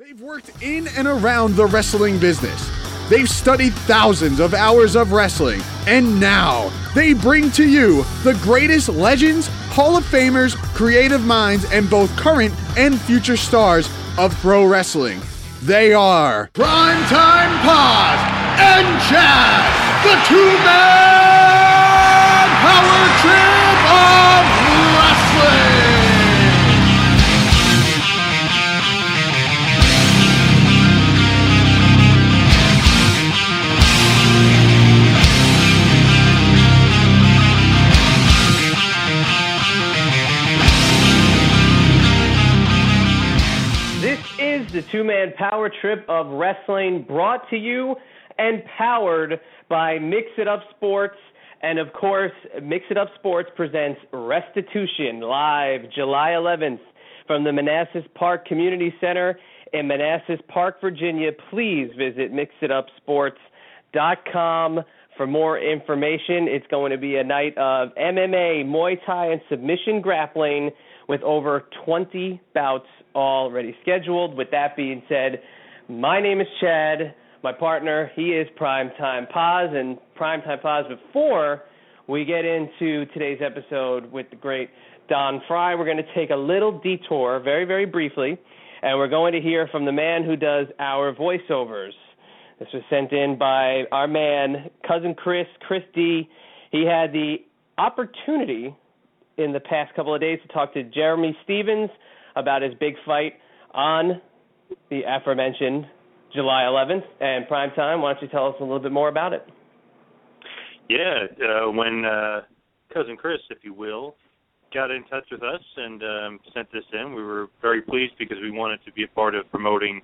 They've worked in and around the wrestling business. They've studied thousands of hours of wrestling, and now they bring to you the greatest legends, Hall of Famers, creative minds, and both current and future stars of pro wrestling. They are Primetime Pod and Chad, the two man the two man power trip of wrestling brought to you and powered by Mix It Up Sports. And of course, Mix It Up Sports presents Restitution live July 11th from the Manassas Park Community Center in Manassas Park, Virginia. Please visit mixitupsports.com for more information. It's going to be a night of MMA, Muay Thai, and submission grappling with over 20 bouts already scheduled. With that being said, my name is Chad. My partner, he is Primetime Paz, and Primetime Paz. Before we get into today's episode with the great Don Frye, we're going to take a little detour, very, very briefly, and we're going to hear from the man who does our voiceovers. This was sent in by our man, cousin Chris, Chris D. He had the opportunity in the past couple of days to talk to Jeremy Stephens about his big fight on the aforementioned July 11th and prime time. Why don't you tell us a little bit more about it? Yeah, uh, when uh, cousin Chris, if you will, got in touch with us and um, sent this in, we were very pleased because we wanted to be a part of promoting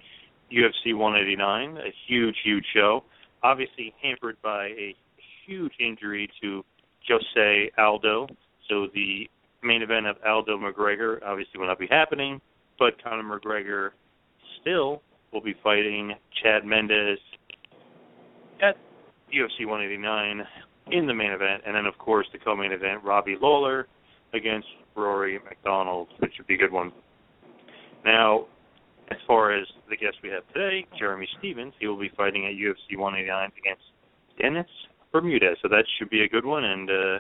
UFC 189, a huge, huge show. Obviously hampered by a huge injury to Jose Aldo, so the main event of Aldo McGregor obviously will not be happening, but Conor McGregor still will be fighting Chad Mendes at UFC 189 in the main event, and then of course the co-main event, Robbie Lawler against Rory MacDonald, which should be a good one. Now, as far as the guest we have today, Jeremy Stephens, he will be fighting at UFC 189 against Dennis Bermudez, so that should be a good one, and uh,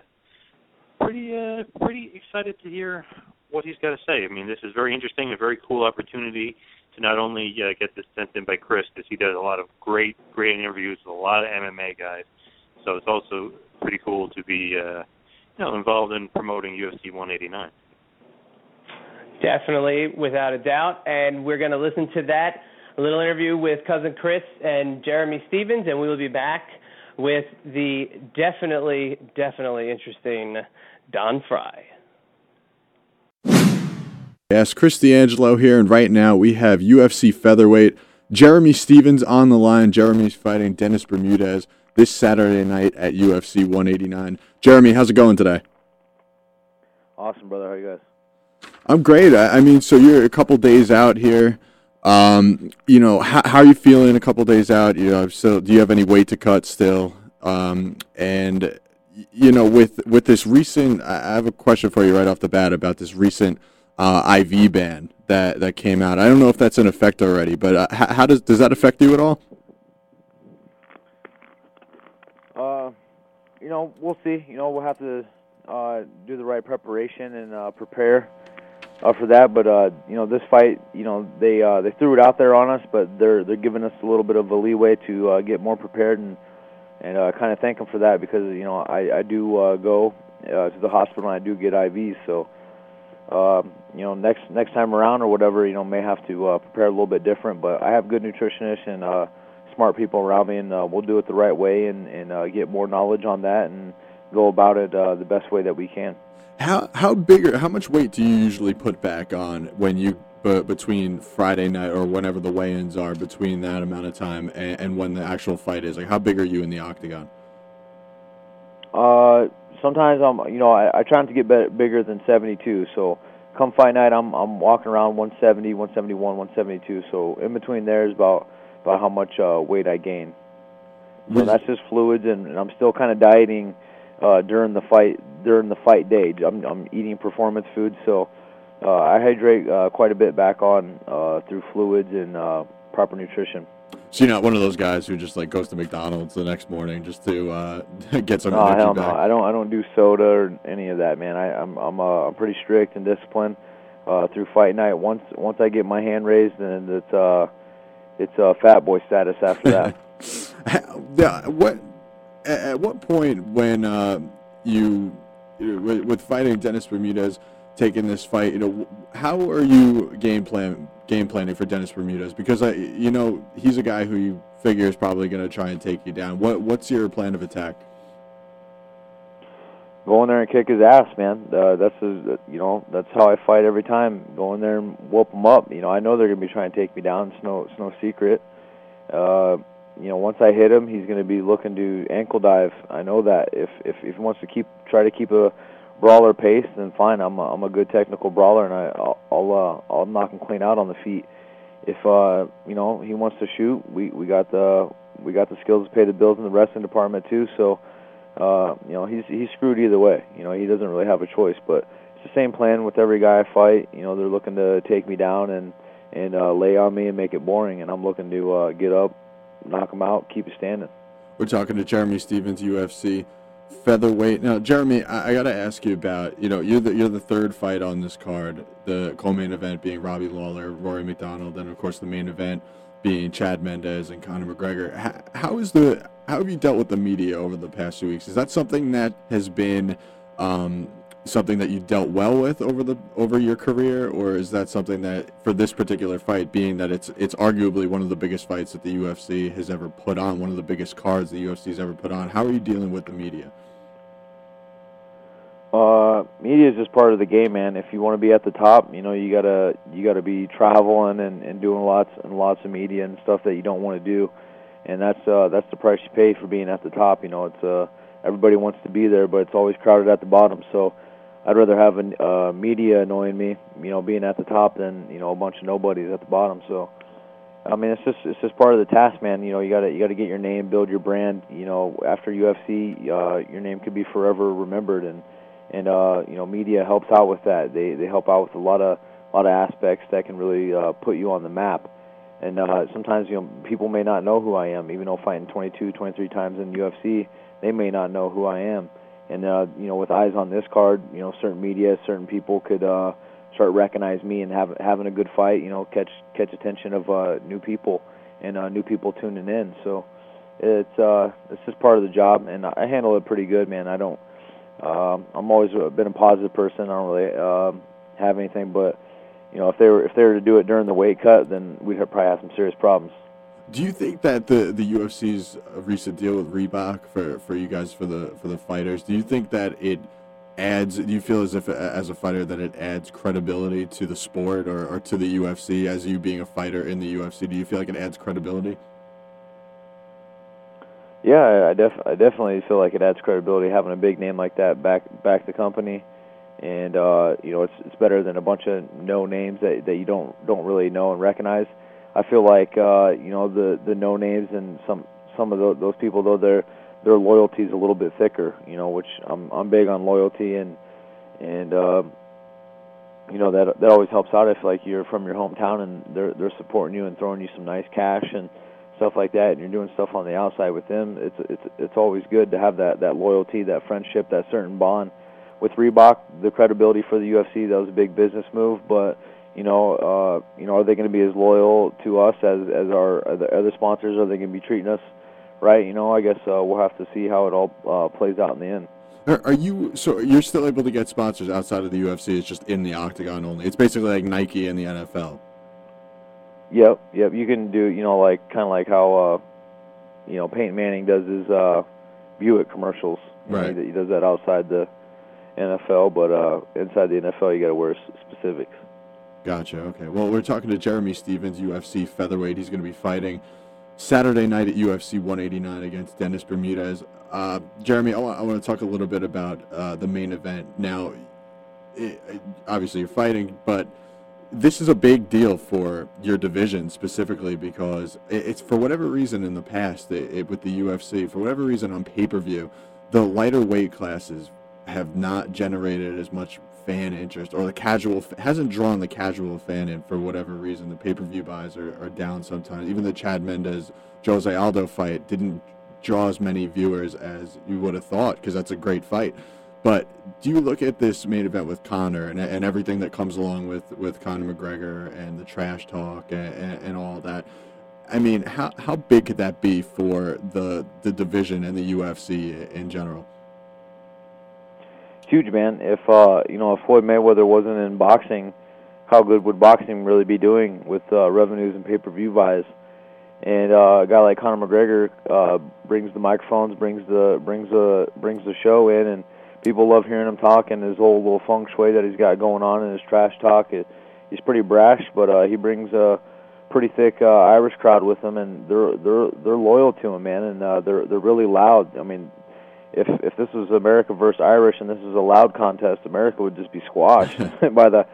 pretty uh, pretty excited to hear what he's got to say. I mean, this is very interesting, a very cool opportunity to not only uh, get this sent in by Chris, because he does a lot of great great interviews with a lot of MMA guys. So it's also pretty cool to be uh, you know involved in promoting UFC 189. Definitely, without a doubt. And we're going to listen to that little interview with cousin Chris and Jeremy Stephens, and we will be back with the definitely, definitely interesting Don Frye. Yes, Chris D'Angelo here, and right now we have UFC featherweight Jeremy Stephens on the line. Jeremy's fighting Dennis Bermudez this Saturday night at UFC 189. Jeremy, how's it going today? Awesome, brother. How you guys? I'm great. I, I mean, so you're a couple days out here. Um, you know, how, how are you feeling a couple days out? You know, so do you have any weight to cut still? Um, and you know, with with this recent, I have a question for you right off the bat about this recent uh, IV ban that that came out. I don't know if that's in effect already, but uh, how, how does does that affect you at all? Uh, you know, we'll see. You know, we'll have to uh, do the right preparation and uh, prepare uh, for that. But uh, you know, this fight, you know, they they threw it out there on us, but they're they're giving us a little bit of a leeway to get more prepared and and uh, kind of thank them for that because you know I I do uh, go uh, to the hospital and I do get IVs, so. Uh, you know, next next time around or whatever, you know, may have to uh, prepare a little bit different. But I have good nutritionists and uh, smart people around me, and uh, we'll do it the right way and and uh, get more knowledge on that and go about it uh, the best way that we can. How how big how much weight do you usually put back on when you uh, between Friday night or whenever the weigh-ins are between that amount of time and, and when the actual fight is? Like, how big are you in the octagon? Uh, sometimes I'm, you know, I, I try not to get be- bigger than 72. So come fight night, I'm I'm walking around 170, 171, 172. So in between there is about about how much uh, weight I gain. So Was- that's just fluids, and, and I'm still kind of dieting uh, during the fight during the fight day. I'm I'm eating performance food, so uh, I hydrate uh, quite a bit back on uh, through fluids and uh, proper nutrition. So you're not one of those guys who just like goes to McDonald's the next morning just to uh, get some energy hell back. no! I don't. I don't do soda or any of that, man. I, I'm I'm uh, I'm pretty strict and disciplined uh, through fight night. Once once I get my hand raised, then it's uh it's uh, fat boy status after that. yeah. What? At at what point when uh, you, you know, with, with fighting Dennis Bermudez, taking this fight, you know, how are you game plan game planning for Dennis Bermudez? Because I, you know, he's a guy who you figure is probably going to try and take you down. What What's your plan of attack? Go in there and kick his ass, man. Uh, that's a, you know that's how I fight every time. Go in there and whoop him up. You know I know they're gonna be trying to take me down. It's no it's no secret. Uh, you know once I hit him, he's gonna be looking to ankle dive. I know that. If if if he wants to keep try to keep a brawler pace, then fine. I'm a, I'm a good technical brawler, and I I'll I'll, uh, I'll knock him clean out on the feet. If uh you know he wants to shoot, we we got the we got the skills to pay the bills in the wrestling department too. So uh, you know, he's he's screwed either way. You know, he doesn't really have a choice. But it's the same plan with every guy I fight. You know, they're looking to take me down and and uh, lay on me and make it boring, and I'm looking to uh, get up, knock him out, keep it standing. We're talking to Jeremy Stephens, UFC featherweight. Now, Jeremy, I, I got to ask you about you know you're the you're the third fight on this card. The co-main event being Robbie Lawler, Rory MacDonald, and of course the main event being Chad Mendes and Conor McGregor. How, how is the how have you dealt with the media over the past few weeks? Is that something that has been um, something that you dealt well with over the over your career, or is that something that for this particular fight, being that it's it's arguably one of the biggest fights that the UFC has ever put on, one of the biggest cards the UFC has ever put on? How are you dealing with the media? Uh, media is just part of the game, man. If you want to be at the top, you know you gotta you gotta be traveling and, and doing lots and lots of media and stuff that you don't want to do, and that's uh, that's the price you pay for being at the top. You know, it's uh, everybody wants to be there, but it's always crowded at the bottom. So, I'd rather have a uh, media annoying me, you know, being at the top than you know a bunch of nobodies at the bottom. So, I mean, it's just it's just part of the task, man. You know, you gotta you gotta get your name, build your brand. You know, after UFC, uh, your name could be forever remembered, and and uh, you know, media helps out with that. They they help out with a lot of a lot of aspects that can really uh, put you on the map. And uh, sometimes you know people may not know who I am, even though fighting 22, 23 times in UFC, they may not know who I am. And uh, you know, with eyes on this card, you know, certain media, certain people could uh, start recognize me and have having a good fight. You know, catch catch attention of uh, new people and uh, new people tuning in. So it's uh, it's just part of the job, and I handle it pretty good, man. I don't. Um, I'm always been a positive person. I don't really um, have anything, but you know, if they were if they were to do it during the weight cut, then we'd probably have some serious problems. Do you think that the the UFC's recent deal with Reebok for, for you guys for the for the fighters, do you think that it adds? Do you feel as if as a fighter that it adds credibility to the sport or, or to the UFC as you being a fighter in the UFC? Do you feel like it adds credibility? Yeah, I, def- I definitely feel like it adds credibility having a big name like that back back the company, and uh, you know it's it's better than a bunch of no names that that you don't don't really know and recognize. I feel like uh, you know the the no names and some some of those, those people though their their loyalty is a little bit thicker, you know, which I'm I'm big on loyalty and and uh, you know that that always helps out if like you're from your hometown and they're they're supporting you and throwing you some nice cash and stuff like that and you're doing stuff on the outside with them it's it's it's always good to have that that loyalty that friendship that certain bond with Reebok the credibility for the UFC that was a big business move but you know uh you know are they going to be as loyal to us as as our other, other sponsors are they going to be treating us right you know I guess uh, we'll have to see how it all uh, plays out in the end Are, are you so you're still able to get sponsors outside of the UFC? It's just in the octagon only. It's basically like Nike and the NFL. Yep, yep. You can do, you know, like kind of like how, uh, you know, Peyton Manning does his uh, Buick commercials. Right. he, he does that outside the NFL, but uh, inside the NFL, you got to wear specifics. Gotcha. Okay. Well, we're talking to Jeremy Stephens, UFC featherweight. He's going to be fighting Saturday night at UFC 189 against Dennis Bermudez. Uh, Jeremy, I want, to talk a little bit about uh, the main event. Now, it, obviously you're fighting, but this is a big deal for your division specifically because it, it's for whatever reason in the past it, with the UFC, for whatever reason on pay per view, the lighter weight classes have not generated as much fan interest or the casual hasn't drawn the casual fan in for whatever reason. The pay per view buys are, are down sometimes. Even the Chad Mendes Jose Aldo fight didn't draw as many viewers as you would have thought because that's a great fight. But do you look at this main event with Conor and, and everything that comes along with, with Conor McGregor and the trash talk and, and, and all that? I mean, how, how big could that be for the the division and the UFC in general? Huge, man. If uh, you know, if Floyd Mayweather wasn't in boxing, how good would boxing really be doing with uh, revenues and pay-per-view buys? And uh, a guy like Conor McGregor uh, brings the microphones, brings the brings the brings the show in, and people love hearing him talk and his old little feng shui that he's got going on and his trash talk. It, he's pretty brash, but uh, he brings a pretty thick uh, Irish crowd with him, and they're they're they're loyal to him, man, and uh, they're they're really loud. I mean, if if this was America versus Irish and this is a loud contest, America would just be squashed by the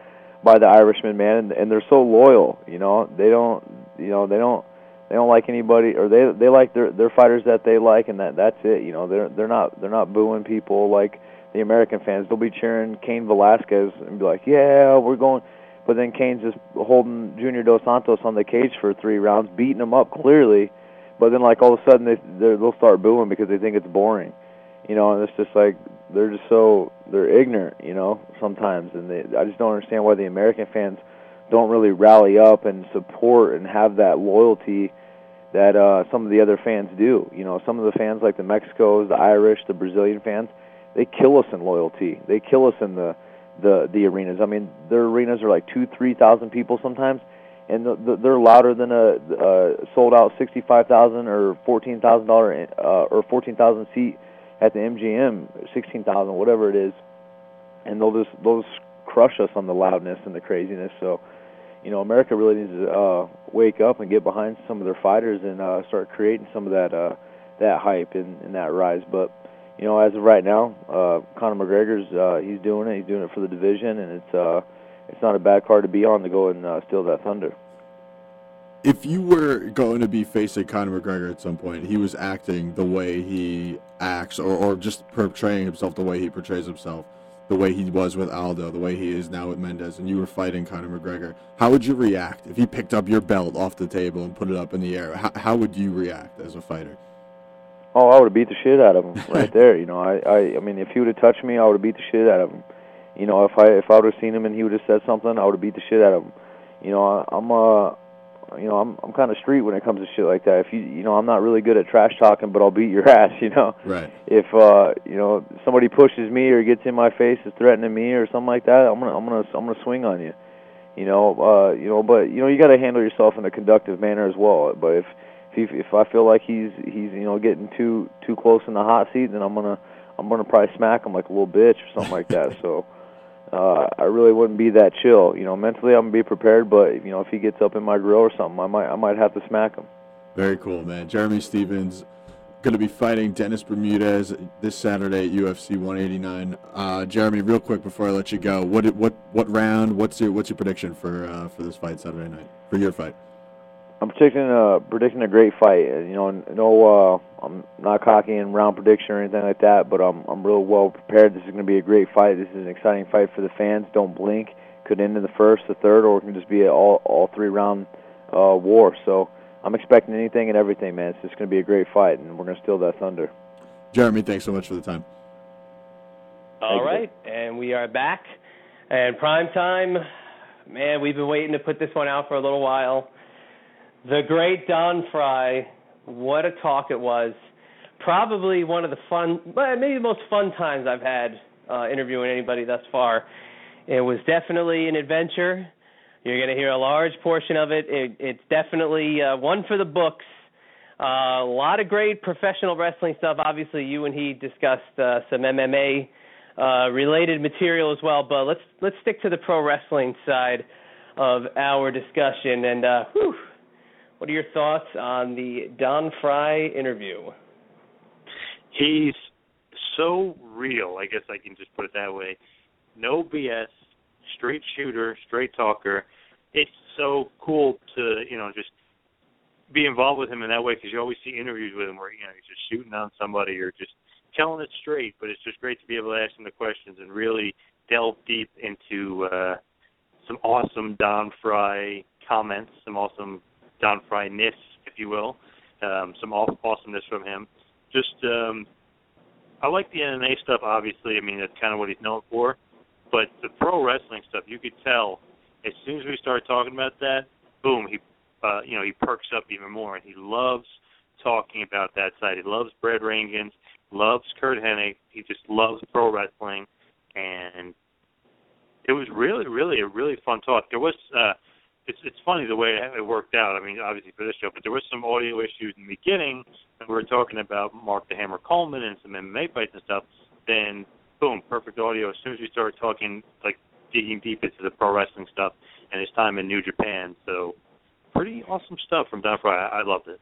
by the Irishmen, man, and, and they're so loyal. You know, they don't you know they don't they don't like anybody or they they like their their fighters that they like and that that's it you know? They're they're not they're not booing people like the American fans. They'll be cheering Cain Velasquez and be like yeah we're going but then Cain's just holding Junior Dos Santos on the cage for three rounds beating him up clearly but then like all of a sudden they they'll start booing because they think it's boring you know and it's just like they're just so they're ignorant you know sometimes and they I just don't understand why the American fans don't really rally up and support and have that loyalty that uh, some of the other fans do. You know, some of the fans like the Mexicos, the Irish, the Brazilian fans, they kill us in loyalty. They kill us in the the the arenas. I mean, their arenas are like two, three thousand people sometimes, and the, the, they're louder than a, a sold out sixty five thousand or fourteen thousand dollar uh, or fourteen thousand seat at the MGM, sixteen thousand, whatever it is, and they'll just they'll just crush us on the loudness and the craziness. So you know, America really needs to uh, wake up and get behind some of their fighters and uh, start creating some of that uh, that hype and, and that rise. But you know, as of right now, uh, Conor McGregor's uh, he's doing it. He's doing it for the division, and it's uh, it's not a bad card to be on to go and uh, steal that thunder. If you were going to be facing Conor McGregor at some point, he was acting the way he acts, or, or just portraying himself the way he portrays himself the way he was with Aldo, the way he is now with Mendes, and you were fighting Conor McGregor, how would you react if he picked up your belt off the table and put it up in the air? How, how would you react as a fighter? Oh, I would have beat the shit out of him right there. You know, I, I, I mean, if he would have touched me, I would have beat the shit out of him. You know, if I, if I would have seen him and he would have said something, I would have beat the shit out of him. You know, I, I'm, uh, you know, I'm I'm kind of street when it comes to shit like that. If you you know, I'm not really good at trash talking, but I'll beat your ass. You know. Right. If uh you know somebody pushes me or gets in my face, is threatening me or something like that, I'm gonna I'm gonna I'm gonna swing on you. You know, uh, you know, but you know, you got to handle yourself in a conductive manner as well. But if if he, if I feel like he's he's you know getting too too close in the hot seat, then I'm gonna I'm gonna probably smack him like a little bitch or something like that. So uh, I really wouldn't be that chill. You know, mentally I'm gonna be prepared, but you know, if he gets up in my grill or something, I might I might have to smack him. Very cool, man. Jeremy Stephens going to be fighting Dennis Bermudez this Saturday at UFC 189. Uh, Jeremy, real quick before I let you go, what what what round? What's your what's your prediction for uh, for this fight Saturday night for your fight? I'm predicting a predicting a great fight. You know, no, uh, I'm not cocky in round prediction or anything like that, but I'm I'm real well prepared. This is going to be a great fight. This is an exciting fight for the fans. Don't blink. Could end in the first, the third, or it can just be an all all three round uh, war. So I'm expecting anything and everything, man. It's just going to be a great fight, and we're going to steal that thunder. Jeremy, thanks so much for the time. All right, and we are back. And prime time, man, we've been waiting to put this one out for a little while. The great Don Frye, what a talk it was. Probably one of the fun, maybe the most fun times I've had uh, interviewing anybody thus far. It was definitely an adventure. You're going to hear a large portion of it. it it's definitely uh, one for the books. Uh, a lot of great professional wrestling stuff. Obviously, you and he discussed uh, some MMA uh, related material as well. But let's let's stick to the pro wrestling side of our discussion. And uh, whew, what are your thoughts on the Don Frye interview? He's so real. I guess I can just put it that way. No BS, straight shooter, straight talker. It's so cool to you know just be involved with him in that way because you always see interviews with him where you know he's just shooting on somebody or just telling it straight, but it's just great to be able to ask him the questions and really delve deep into uh, some awesome Don Frye comments, some awesome Don Frye ness, if you will, um, some awesomeness from him. Just, um, I like the MMA stuff. Obviously, I mean that's kind of what he's known for. But the pro wrestling stuff, you could tell as soon as we started talking about that, boom, he, uh, you know, he perks up even more, and he loves talking about that side. He loves Brad Rheingans, loves Curt Hennig. He just loves pro wrestling, and it was really, really a really fun talk. There was, uh, it's it's funny the way it worked out. I mean, obviously for this show, but there was some audio issues in the beginning, and we were talking about Mark the Hammer Coleman and some MMA fights and stuff. Then, boom, perfect audio. As soon as we started talking, like digging deep into the pro wrestling stuff and his time in New Japan, so pretty awesome stuff from Don Frye. I, I loved it.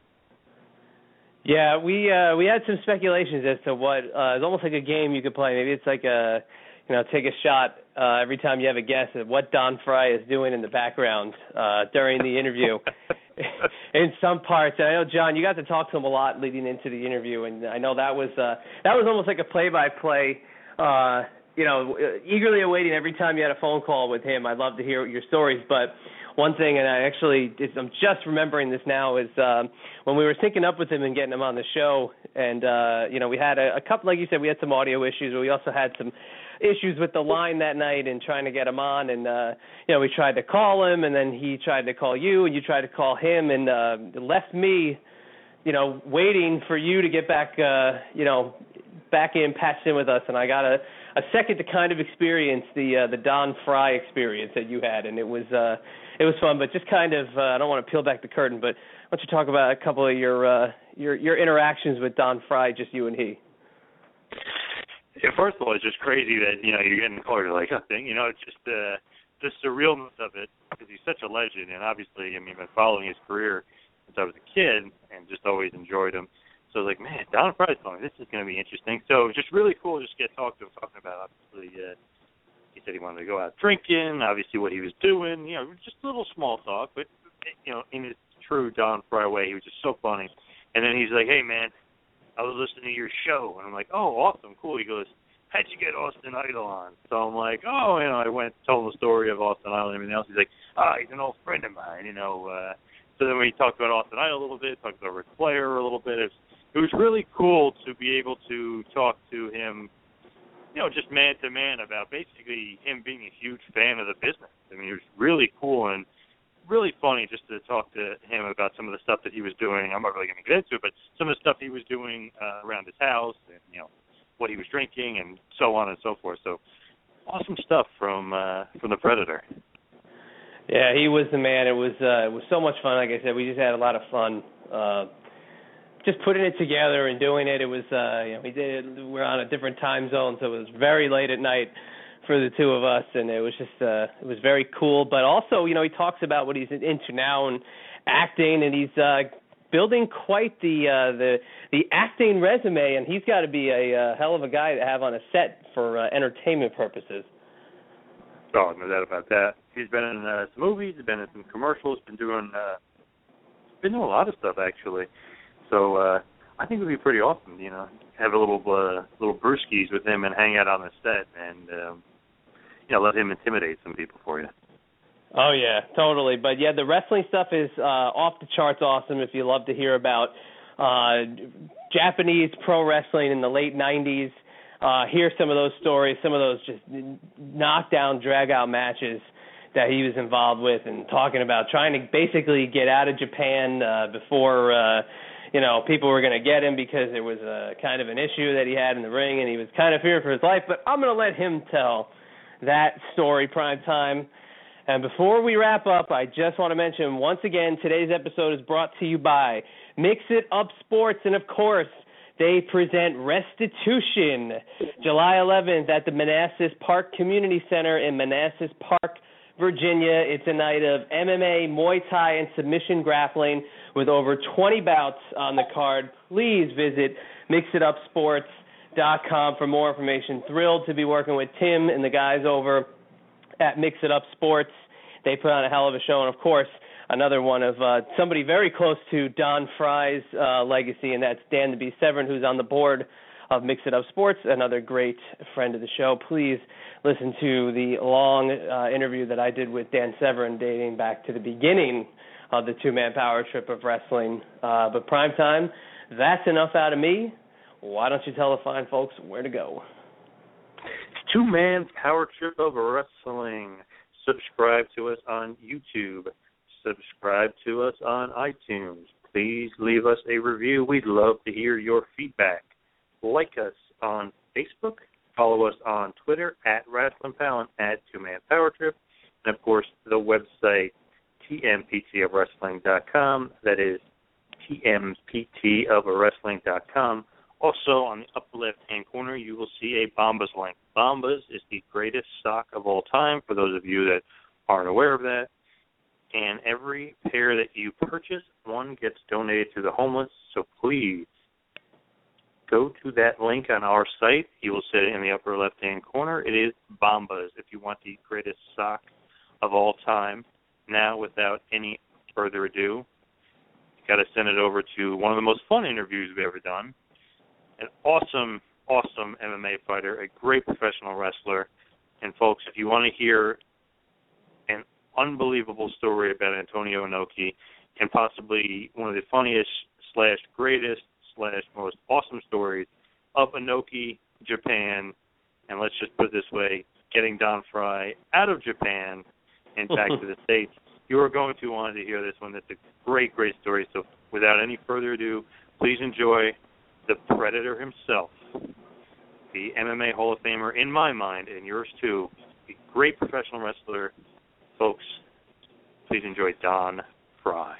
Yeah, we uh we had some speculations as to what uh it's almost like a game you could play. Maybe it's like a you know, take a shot uh every time you have a guess at what Don Frye is doing in the background uh during the interview. in some parts. And I know John, you got to talk to him a lot leading into the interview and I know that was uh that was almost like a play by play uh you know, eagerly awaiting every time you had a phone call with him. I'd love to hear your stories, but one thing, and I actually I'm just remembering this now, is um, when we were syncing up with him and getting him on the show, and uh, you know we had a, a couple, like you said, we had some audio issues, but we also had some issues with the line that night and trying to get him on, and uh, you know we tried to call him, and then he tried to call you, and you tried to call him, and uh, left me, you know, waiting for you to get back, uh, you know, back in, patched in with us, and I got a a second to kind of experience the uh, the Don Frye experience that you had, and it was uh, it was fun. But just kind of, uh, I don't want to peel back the curtain, but why don't you talk about a couple of your uh, your your interactions with Don Frye just you and he? Yeah, first of all, it's just crazy that you know you're getting called like a thing. You know, it's just uh, the surrealness of it because he's such a legend, and obviously, I mean, been following his career since I was a kid, and just always enjoyed him. So I was like, man, Don Frye's calling. This is going to be interesting. So it was just really cool to just to get talked to him, talking about obviously. Uh, he said he wanted to go out drinking, obviously what he was doing, you know, just a little small talk, but you know, in his true Don Frye way, he was just so funny. And then he's like, "Hey man, I was listening to your show," and I'm like, "Oh, awesome, cool." He goes, "How'd you get Austin Idol on?" So I'm like, "Oh, you know, I went told him the story of Austin Idol and everything else." He's like, "Ah, oh, he's an old friend of mine," you know. uh So then we talked about Austin Idol a little bit, talked about Ric Flair a little bit. It was, it was really cool to be able to talk to him you know, just man to man about basically him being a huge fan of the business. I mean, it was really cool and really funny just to talk to him about some of the stuff that he was doing. I'm not really going to get into it, but some of the stuff he was doing uh, around his house and you know what he was drinking and so on and so forth. So awesome stuff from uh, from the Predator. Yeah, he was the man. It was uh, it was so much fun. Like I said, we just had a lot of fun. Uh, just putting it together and doing it. It was uh you know we did it, we're on a different time zone, so it was very late at night for the two of us, and it was just uh it was very cool. But also, you know, he talks about what he's into now and acting, and he's uh building quite the uh the the acting resume, and he's got to be a uh, hell of a guy to have on a set for uh, entertainment purposes. Oh, no doubt about that. He's been in uh, some movies, he's been in some commercials, been doing uh been doing a lot of stuff actually. So uh, I think it would be pretty awesome, you know, have a little uh, little brewskis with him and hang out on the set and um, you know let him intimidate some people for you. Oh yeah, totally. But yeah, the wrestling stuff is uh, off the charts awesome. If you love to hear about uh, Japanese pro wrestling in the late '90s, uh, hear some of those stories, some of those just knockdown, drag out matches that he was involved with, and talking about trying to basically get out of Japan uh, before. Uh, you know, people were going to get him because there was a kind of an issue that he had in the ring, and he was kind of fearing for his life. But I'm going to let him tell that story prime time. And before we wrap up, I just want to mention once again today's episode is brought to you by Mix It Up Sports, and of course. They present Restitution July 11th at the Manassas Park Community Center in Manassas Park, Virginia. It's a night of MMA, Muay Thai, and submission grappling with over 20 bouts on the card. Please visit mixitupsports.com for more information. Thrilled to be working with Tim and the guys over at Mix It Up Sports. They put on a hell of a show, and of course, another one of uh, somebody very close to Don Frye's uh, legacy, and that's Dan the Beast Severn, who's on the board of Mix It Up Sports, another great friend of the show. Please listen to the long uh, interview that I did with Dan Severn dating back to the beginning of the two man power trip of wrestling. Uh, but prime time, that's enough out of me. Why don't you tell the fine folks where to go? Two man power trip of wrestling. Subscribe to us on YouTube. Subscribe to us on iTunes. Please leave us a review. We'd love to hear your feedback. Like us on Facebook. Follow us on Twitter at Wrestling Pal and at Two Man Power Trip. And of course, the website tmptofwrestling.com. That is tmptofwrestling.com. Also, on the upper left-hand corner, you will see a Bombas link. Bombas is the greatest sock of all time. For those of you that aren't aware of that, and every pair that you purchase, one gets donated to the homeless. So please go to that link on our site. You will see it in the upper left hand corner. It is Bombas if you want the greatest sock of all time. Now, without any further ado, got to send it over to one of the most fun interviews we've ever done. An awesome, awesome MMA fighter, a great professional wrestler. And folks, if you want to hear an unbelievable story about Antonio Inoki and possibly one of the funniest slash greatest slash most awesome stories of Inoki, Japan, and let's just put it this way, getting Don Frye out of Japan and back to the States. You are going to want to hear this one. It's a great, great story. So without any further ado, please enjoy the Predator himself, the MMA Hall of Famer in my mind and yours too, a great professional wrestler, folks, please enjoy Don Frye.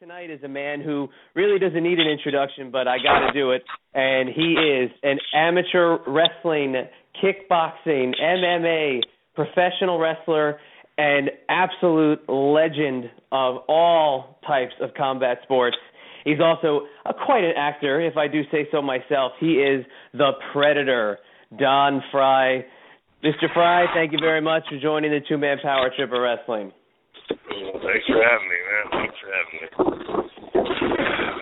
Tonight is a man who really doesn't need an introduction, but I got to do it. And he is an amateur wrestling, kickboxing, MMA, professional wrestler, and absolute legend of all types of combat sports. He's also a, quite an actor, if I do say so myself. He is the Predator, Don Frye. Mr. Frye, thank you very much for joining the two man power trip of wrestling. Well, thanks for having me, man. Thanks for having me.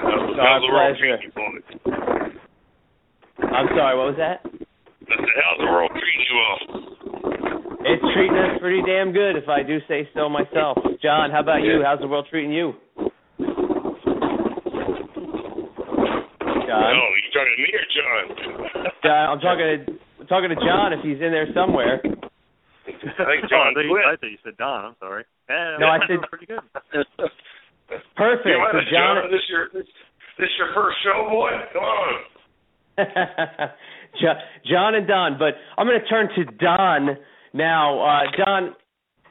How's, Our the world pleasure. treating you, boy? I'm sorry, what was that? How's the world treating you all? It's treating us pretty damn good, if I do say so myself. John, how about you? How's the world treating you? John, Oh, you talking to me or John? John I'm talking to talking to John if he's in there somewhere. I think John oh, I, thought you. I thought you said Don. I'm sorry. Yeah, No, I that's said- pretty good. Perfect. You So John, John? This your this, this your first show, boy? Come on. John and Don, but I'm going to turn to Don now. Uh, Don,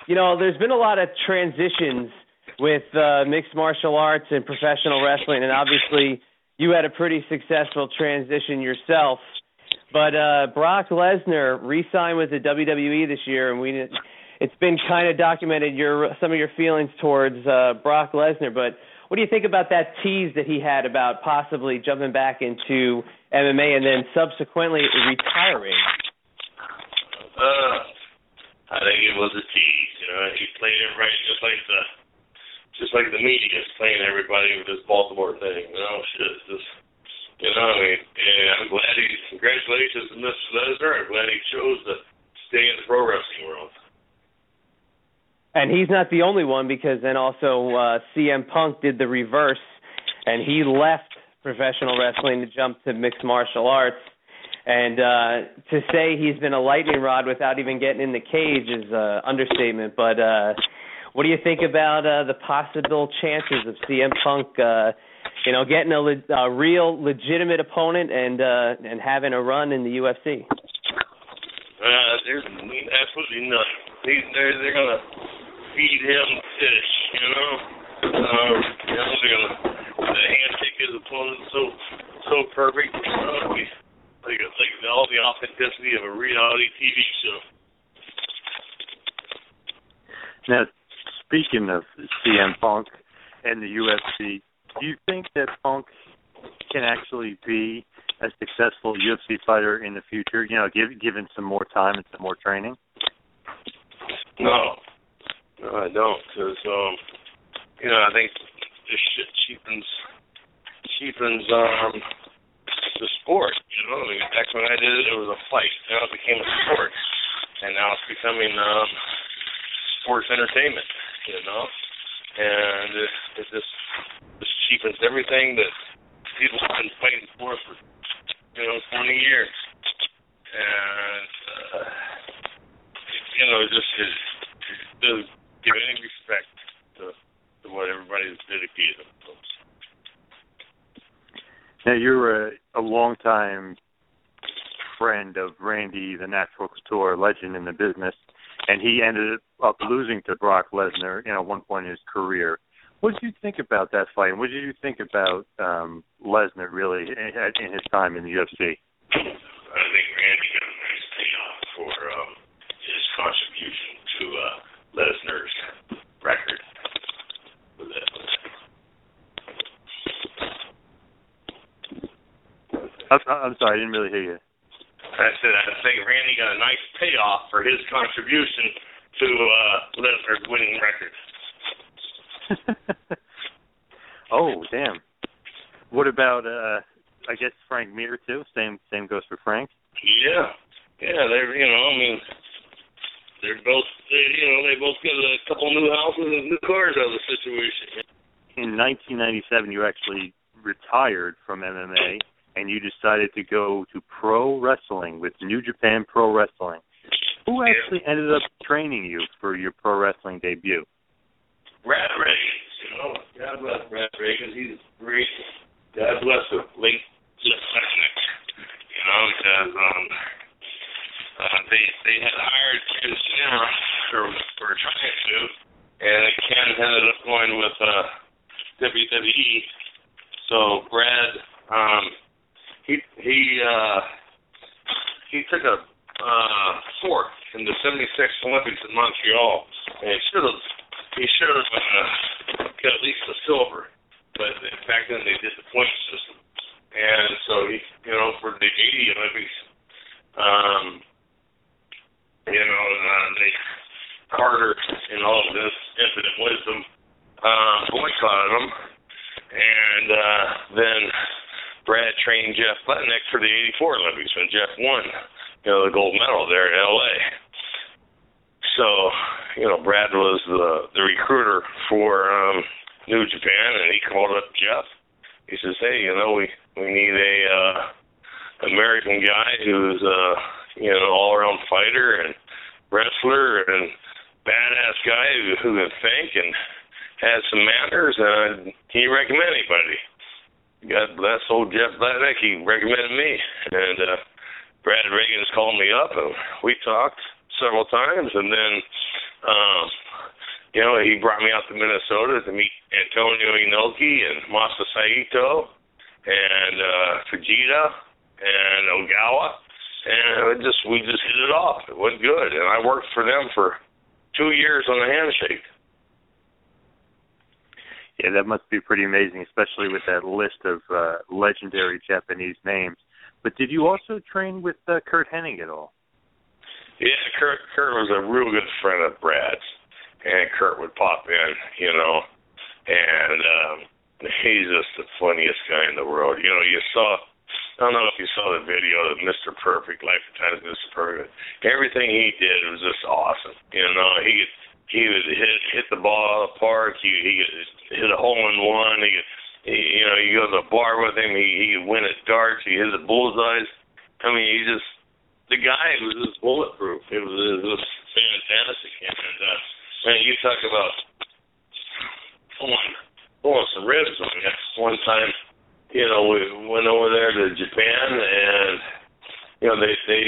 you know, there's been a lot of transitions with uh, mixed martial arts and professional wrestling, and obviously you had a pretty successful transition yourself. But uh, Brock Lesnar re-signed with the WWE this year, and we it's been kind of documented your some of your feelings towards uh, Brock Lesnar. But what do you think about that tease that he had about possibly jumping back into MMA and then subsequently retiring? Uh, I think it was a tease. You know, he played it right, just like the just like the media is playing everybody with this Baltimore thing. You know, shit, just you know. I mean, and I'm glad he. Congratulations to Mr. Lesnar. I'm glad he chose to stay in the pro wrestling world. And he's not the only one because then also uh, CM Punk did the reverse, and he left professional wrestling to jump to mixed martial arts. And uh, to say he's been a lightning rod without even getting in the cage is uh, understatement. But uh, what do you think about uh, the possible chances of CM Punk, uh, you know, getting a, le- a real legitimate opponent and uh, and having a run in the UFC? Uh, there's absolutely nothing. They, they're they're gonna feed him fish, you know. Um, you know, they're gonna the handshake his opponent so so perfect. You know, like like like all the authenticity of a reality TV show. Now, speaking of CM Punk and the UFC, do you think that Punk can actually be a successful UFC fighter in the future? You know, give, given some more time and some more training. No, no, I don't, because um, you know, I think this shit cheapens cheapens um the sport. You know, I mean, back when I did it, it was a fight. Now it became a sport, and now it's becoming um, sports entertainment. You know, and it, it just just cheapens everything that people have been fighting for for you know 20 years, and uh, you know, just it, it give any respect to, to what everybody's dedicated themselves. Now you're a, a longtime friend of Randy, the Natural Couture legend in the business, and he ended up losing to Brock Lesnar, you know, at one point in his career. What did you think about that fight? And what did you think about um, Lesnar really in, in his time in the UFC? I think Randy got a nice payoff for um, his contribution to uh, Lesnar's record. With that. I'm, I'm sorry, I didn't really hear you. I said I think Randy got a nice payoff for his contribution to uh, Lesnar's winning record. oh, damn. What about uh I guess Frank Mir too? Same same goes for Frank. Yeah, yeah. They're you know I mean they're both they, you know they both got a couple new houses and new cars out of the situation. In 1997, you actually retired from MMA and you decided to go to pro wrestling with New Japan Pro Wrestling. Who actually ended up training you for your pro wrestling debut? Brad Rheingans. You know, God bless Brad Rheingans. He's great. God bless him. Late lieutenant. You know, because um, uh, they they had hired Ken Shamrock for for trying to, and Ken ended up going with uh, WWE. So Brad, um, he he uh, he took a uh, fourth in the '76 Olympics in Montreal, and he should have he should have uh, got at least a silver. But back then they did the point system, and so he, you know, for the '80 Olympics, um, you know, uh, they Carter in all of this infinite wisdom uh, boycotted him, and uh, then Brad trained Jeff Blatnick for the '84 Olympics when Jeff won, you know, the gold medal there in LA. So, you know, Brad was the the recruiter for um New Japan and he called up Jeff. He says, Hey, you know, we we need a uh American guy who's uh you know, all around fighter and wrestler and badass guy who, who can think and has some manners and can you recommend anybody? God bless old Jeff Blatnick. He recommended me, and uh, Brad Rheingans called me up, and we talked several times, and then, um, you know, he brought me out to Minnesota to meet Antonio Inoki and Masa Saito and uh, Fujita and Ogawa, and it just we just hit it off. It went good, and I worked for them for two years on a handshake. Yeah, that must be pretty amazing, especially with that list of uh, legendary Japanese names. But did you also train with uh, Curt Hennig at all? Yeah, Curt Curt was a real good friend of Brad's, and Curt would pop in, you know, and um, he's just the funniest guy in the world. You know, you saw. I don't know if you saw the video of Mr. Perfect, Life of Times Mr. Perfect. Everything he did was just awesome. You know, he could he would hit hit the ball out of the park. He he hit a hole in one. He he, you know, you go to the bar with him. He he win at darts. He hit the bullseyes. I mean, he just the guy was just bulletproof. It was it was fantastic. And uh, man, you talk about pulling pulling some ribs on me. One time, you know, we went over there to Japan, and you know they they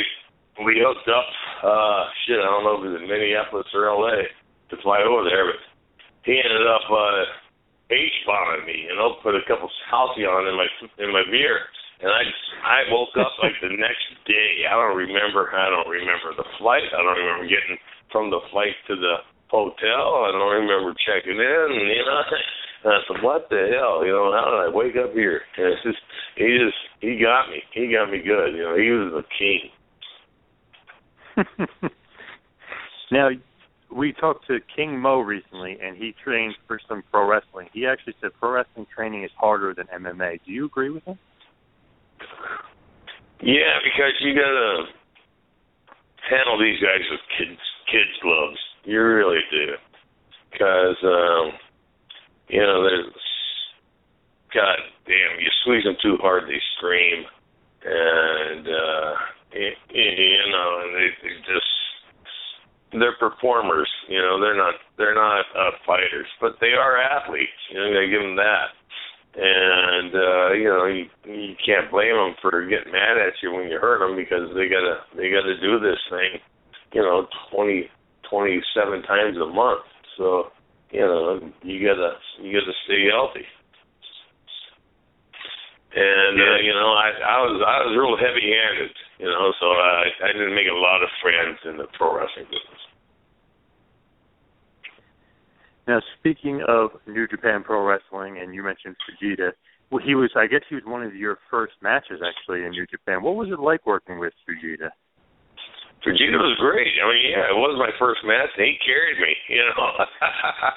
we hooked up. uh Shit, I don't know if it was in Minneapolis or L.A to fly over there, but he ended up uh H bombing me, you know, put a couple Halcion in my in my beer. And I just, I woke up like the next day. I don't remember I don't remember the flight. I don't remember getting from the flight to the hotel. I don't remember checking in, you know. And I said, What the hell? You know, how did I wake up here? And it's just he just he got me. He got me good. You know, he was the king. now we talked to King Mo recently, and he trained for some pro wrestling. He actually said pro wrestling training is harder than MMA. Do you agree with him? Yeah, because you gotta handle these guys with kids kids gloves. You really do, because um, you know there's God damn, you squeeze them too hard, they scream, and uh, you, you know, and they, they just they're performers. You know, they're not they're not uh, fighters, but they are athletes. You know, you give them that. And uh, you know you, you can't blame them for getting mad at you when you hurt them because they gotta they gotta do this thing, you know, twenty twenty seven times a month. So you know you gotta you gotta stay healthy. And uh, you know I I was I was real heavy handed, you know, so I I didn't make a lot of friends in the pro wrestling business. Now, speaking of New Japan Pro Wrestling, and you mentioned Fujita, well, he was, I guess, he was one of your first matches actually in New Japan. What was it like working with Fujita? Fujita was great. I mean, yeah, it was my first match, and he carried me. You know,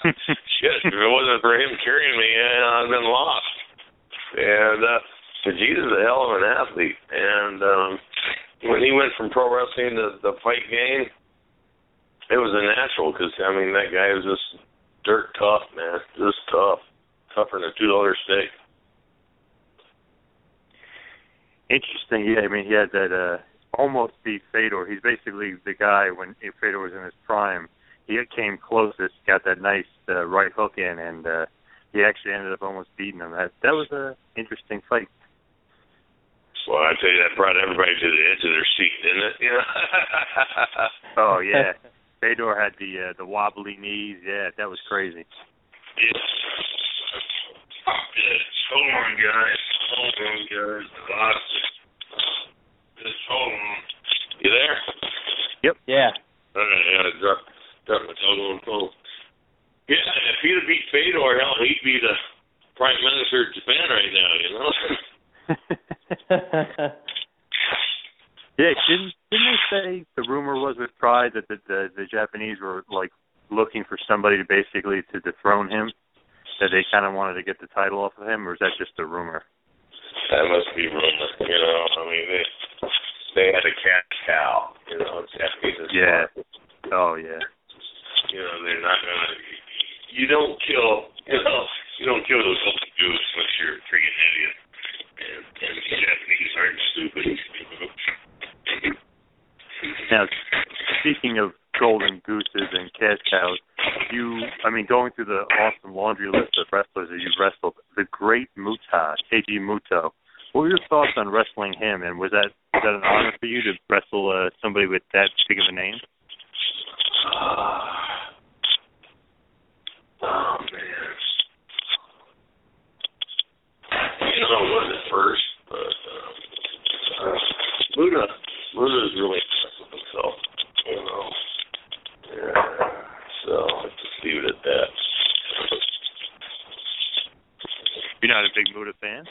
shit, if it wasn't for him carrying me, I'd been lost. And uh, Fujita's a hell of an athlete, and um, when he went from pro wrestling to the fight game, it was a natural because I mean that guy was just dirt tough, man. Just tough. Tougher than a two dollar steak. Interesting. Yeah, I mean he had that uh almost beat Fedor. He's basically the guy when Fedor was in his prime. He came closest, got that nice uh, right hook in, and uh he actually ended up almost beating him. That that was a interesting fight. Well, I tell you, that brought everybody to the edge of their seat, didn't it? You know? oh yeah. Fedor had the uh, the wobbly knees. Yeah, that was crazy. Yes. Yes. Hold on, guys. Hold on, guys. Lost Just hold on. You there? Yep. Yeah. All right. Yeah. Drop, drop my telephone phone. Yeah. If he'd have beat Fedor, hell, he'd be the prime minister of Japan right now. You know. yeah. Didn't didn't they say the rumor was with Pride that the, the the Japanese were like looking for somebody to basically to dethrone him? That they kind of wanted to get the title off of him, or is that just a rumor? That must be rumor. You know, I mean they they had a cat cow. You know, Japanese. Yeah. Oh yeah. You know, they're not gonna. You don't kill. You know, you don't kill those little goose unless you're a freaking idiot. Now, speaking of golden gooses and cash cows, you, I mean, going through the awesome laundry list of wrestlers that you've wrestled, the great Muta, Keiji Muto. What were your thoughts on wrestling him, and was that was that an honor for you to wrestle uh, somebody with that big of a name? Uh, oh man, you wasn't first, but um, uh, Muta, Muta is really impressive himself. You know, yeah. So let's just leave it at that. You're not a big Muta fan?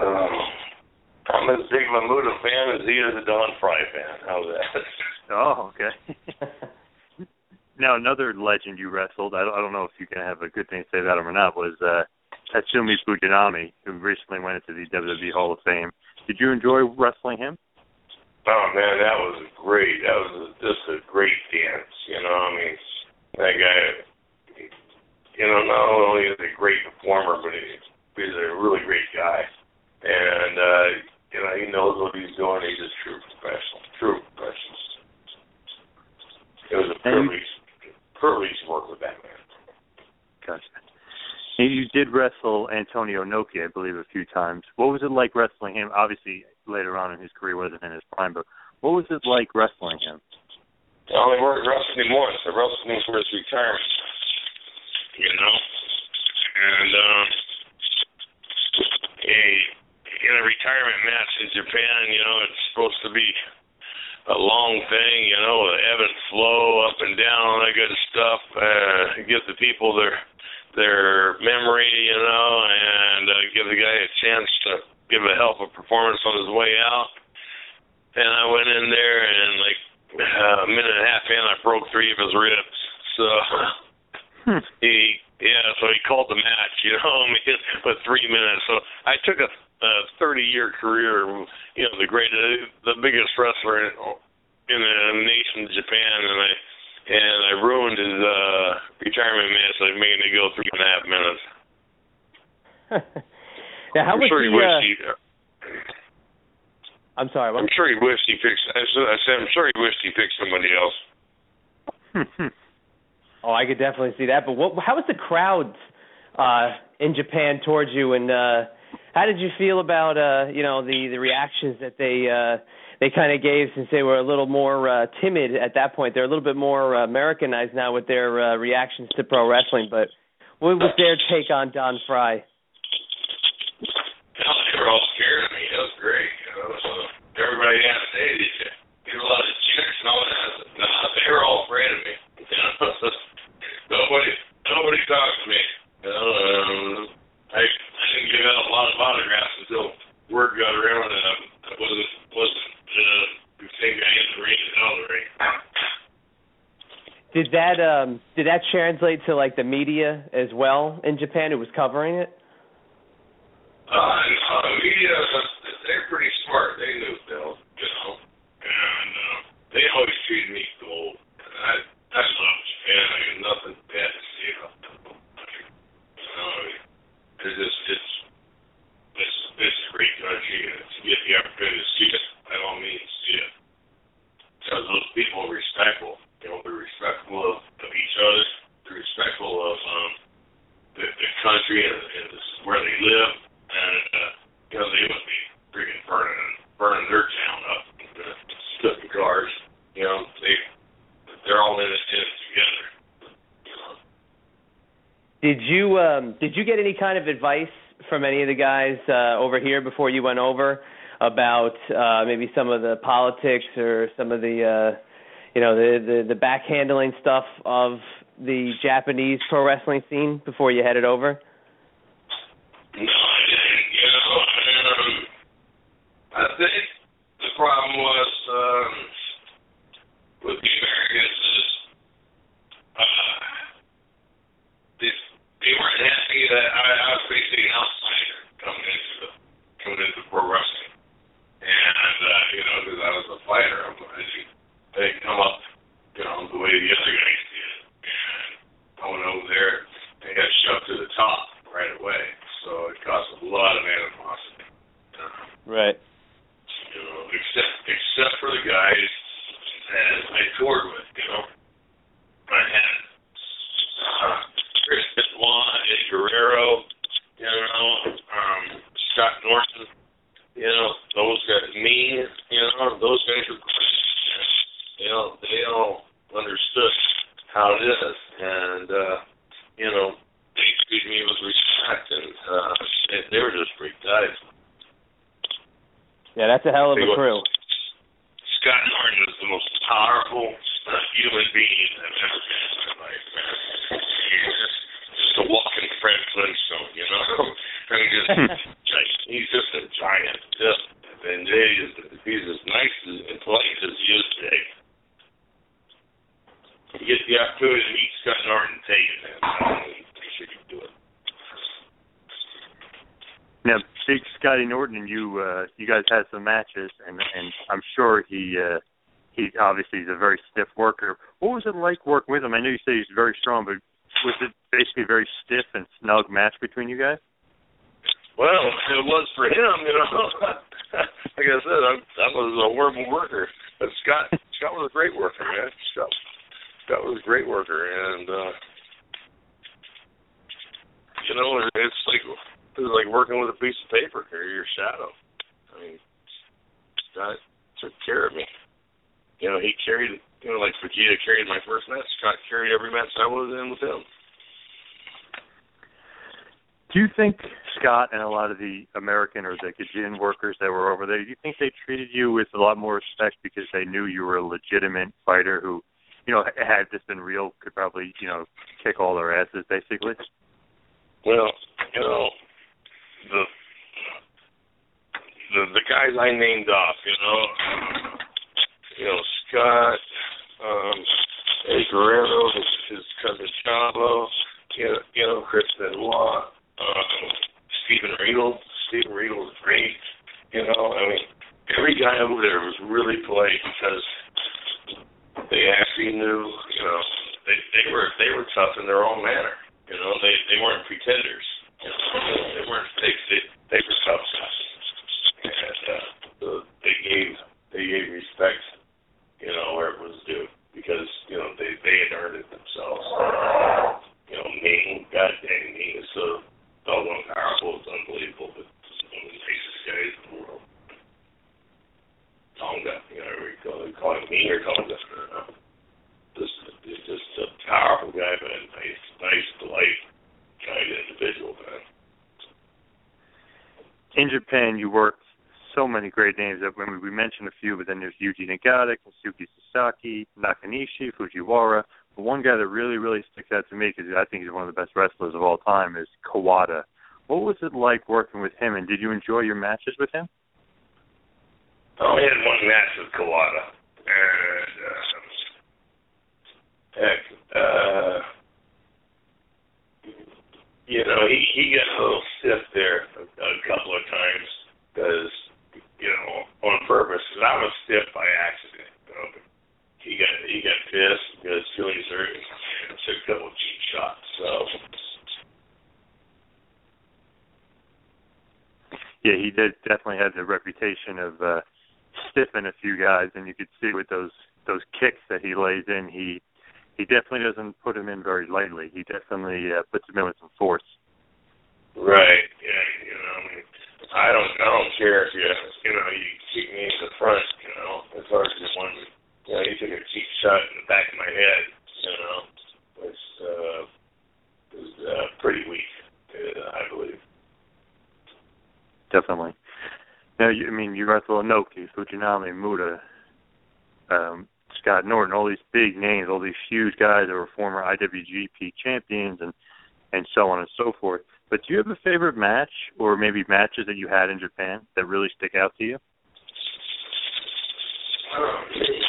Um, I'm as big of a Muta fan as he is a Don Frye fan. How's that? Oh, okay. now another legend you wrestled. I don't, I don't know if you can have a good thing to say about him or not. Was uh, Tatsumi Fujinami, who recently went into the WWE Hall of Fame. Did you enjoy wrestling him? Oh man, that was great. That was just a great dance. You know, I mean, that guy. You know, not only is he a great performer, but he, he's a really great guy, and uh, you know he knows what he's doing. He's a true professional. True professional. It was a privilege, privilege to work with that man. Gotcha. You did wrestle Antonio Inoki, I believe, a few times. What was it like wrestling him? Obviously, later on in his career, wasn't in his prime, but what was it like wrestling him? I only worked wrestling him once. I wrestled him for his retirement. You know, and um, a, in a retirement match in Japan, you know, it's supposed to be a long thing, you know, ebb and flow, up and down, all that good stuff. Uh, give the people their their memory, you know, and uh, give the guy a chance to give a hell of a performance on his way out. And I went in there and like uh, a minute and a half in, I broke three of his ribs. So he Yeah, so he called the match, you know, I mean, but three minutes. So I took a, a 30 year career, you know, the greatest, the biggest wrestler in, in the nation of Japan, and I and I ruined his uh retirement match by making it go three and a half minutes. now, how I'm was sure he wished Uh, he. I'm sorry. What? I'm sure he wished he picked. I said, I said I'm sure he wished he picked somebody else. Oh, I could definitely see that. But what? How was the crowd uh, in Japan towards you, and uh, how did you feel about uh, you know the the reactions that they uh, they kind of gave since they were a little more uh, timid at that point? They're a little bit more uh, Americanized now with their uh, reactions to pro wrestling. But what was their take on Don Frye? Hell, they were all scared of me. That was great. You know, so everybody asked, "Hey, did you get a lot of chicks and all that?" Said, "No, they were all afraid of me." Know, nobody, nobody talked to me. Know, um, I, I didn't give out a lot of autographs until word got around that I wasn't wasn't uh, the same guy in the ring as out of the ring. Did that um, did that translate to like the media as well in Japan who was covering it? Uh, and, uh, media, they're pretty smart. They knew Bill, you know, and uh, they always treated me gold. And I, I love Japan. I got nothing bad to say about them. You know, I mean, it's just, it's, it's, it's a great country, and to get the opportunity to see it, by all means, see it. Because those people are respectful. You know, they're respectful of, of each other. They're respectful of um, the, the country and, and this, where they live and uh, you know they would be freaking burning burning their town up, uh, stuffing cars. You know they they're all in it, in it together. You know. Did you um, did you get any kind of advice from any of the guys uh, over here before you went over about uh, maybe some of the politics or some of the uh, you know the, the the backhandling stuff of the Japanese pro wrestling scene before you headed over? No, I didn't. You know, um, I think the problem was um, with the Americans is uh, they they weren't happy that I, I was basically an outsider coming into the coming into pro wrestling, and uh, you know, because I was a fighter, I'm, I didn't, I didn't come up, you know, the way the other guys did, and I went over there and got shoved to the top right away. So it caused a lot of animosity. Uh, Right. you know, except except for the guys that I toured with, you know. I had uh, Chris Benoit, Eddie Guerrero, you know, um, Scott Norton, you know, those guys, me, you know, those guys are great. You know, they all understood how it is, and uh, you know, they treated me with respect, and uh, they, they were just great guys. Yeah, that's a hell of a They were- crew. Scott Norton is the most powerful uh, human being I've ever met in my life, man. He's just, just a walking Fred Flintstone, you know? Mean, just, like, he's just a giant. Just, and they, he's as nice and polite as he is today. You get the opportunity to meet Scott Norton, it, man. Make sure do it. Now, Big Scotty Norton and you, uh, you guys had some matches, and and I'm sure he, uh, he obviously is a very stiff worker. What was it like working with him? I know you say he's very strong, but was it basically a very stiff and snug match between you guys? Well, it was for him, you know. like I said, I, was a horrible worker, but Scott Scott was a great worker, man. Scott Scott was a great worker, and uh you know, it's like it was like working with a piece of paper or your shadow. I mean, Scott took care of me. You know, he carried, you know, like Fujita carried my first match. Scott carried every match I was in with him. Do you think Scott and a lot of the American or the Gaijin workers that were over there, do you think they treated you with a lot more respect because they knew you were a legitimate fighter who, you know, had this been real, could probably, you know, kick all their asses basically? Well, you know, the the the guys I named off, you know, you know Scott, um, Eddie Guerrero, his, his cousin Chavo, you know, you know Chris Benoit, um, Steven Regal. Steven Regal was great. You know, I mean, every guy over there was really polite because they actually knew, you know, they they were they were tough in their own manner. You know, they they weren't pretenders. You know, they weren't they they, they were tough guys, and uh, so they gave they gave respect, you know, where it was due because you know they they had earned it themselves. You know, Meng, God dang, Meng is so doggone powerful. It's unbelievable, but one of the nicest guys in the world. Tonga, you know, we call, we call him or Tonga. You know? Just, just a powerful guy, but a nice, nice, polite kind individual, man. In Japan, you worked so many great names. I mean, we mentioned a few, but then there's Yuji Nagata, Kensuke Sasaki, Nakanishi, Fujiwara. But one guy that really, really sticks out to me because I think he's one of the best wrestlers of all time is Kawada. What was it like working with him, and did you enjoy your matches with him? I only had one match with Kawada, and uh, heck, uh, you know, he he got a little stiff there a, a couple of times because you know on purpose. Cause I was stiff by accident. You know, he got he got pissed because hurt and took a couple of cheap shots. So Yeah, he did definitely had the reputation of uh stiffing a few guys, and you could see with those those kicks that he lays in, he he definitely doesn't put him in very lightly. He definitely uh, puts him in with some force. right, yeah, you know, I mean, I don't I don't care if you you know you keep me in the front. You know, as far as this one, you know, he took a cheap shot in the back of my head. You know, was uh, was uh, pretty weak, uh, I believe. Definitely. Now, you, I mean, you wrestle Inoki, Fujinami, Muta, um, Scott Norton, all these big names, all these huge guys that were former IWGP champions, and and so on and so forth. But do you have a favorite match, or maybe matches that you had in Japan that really stick out to you? You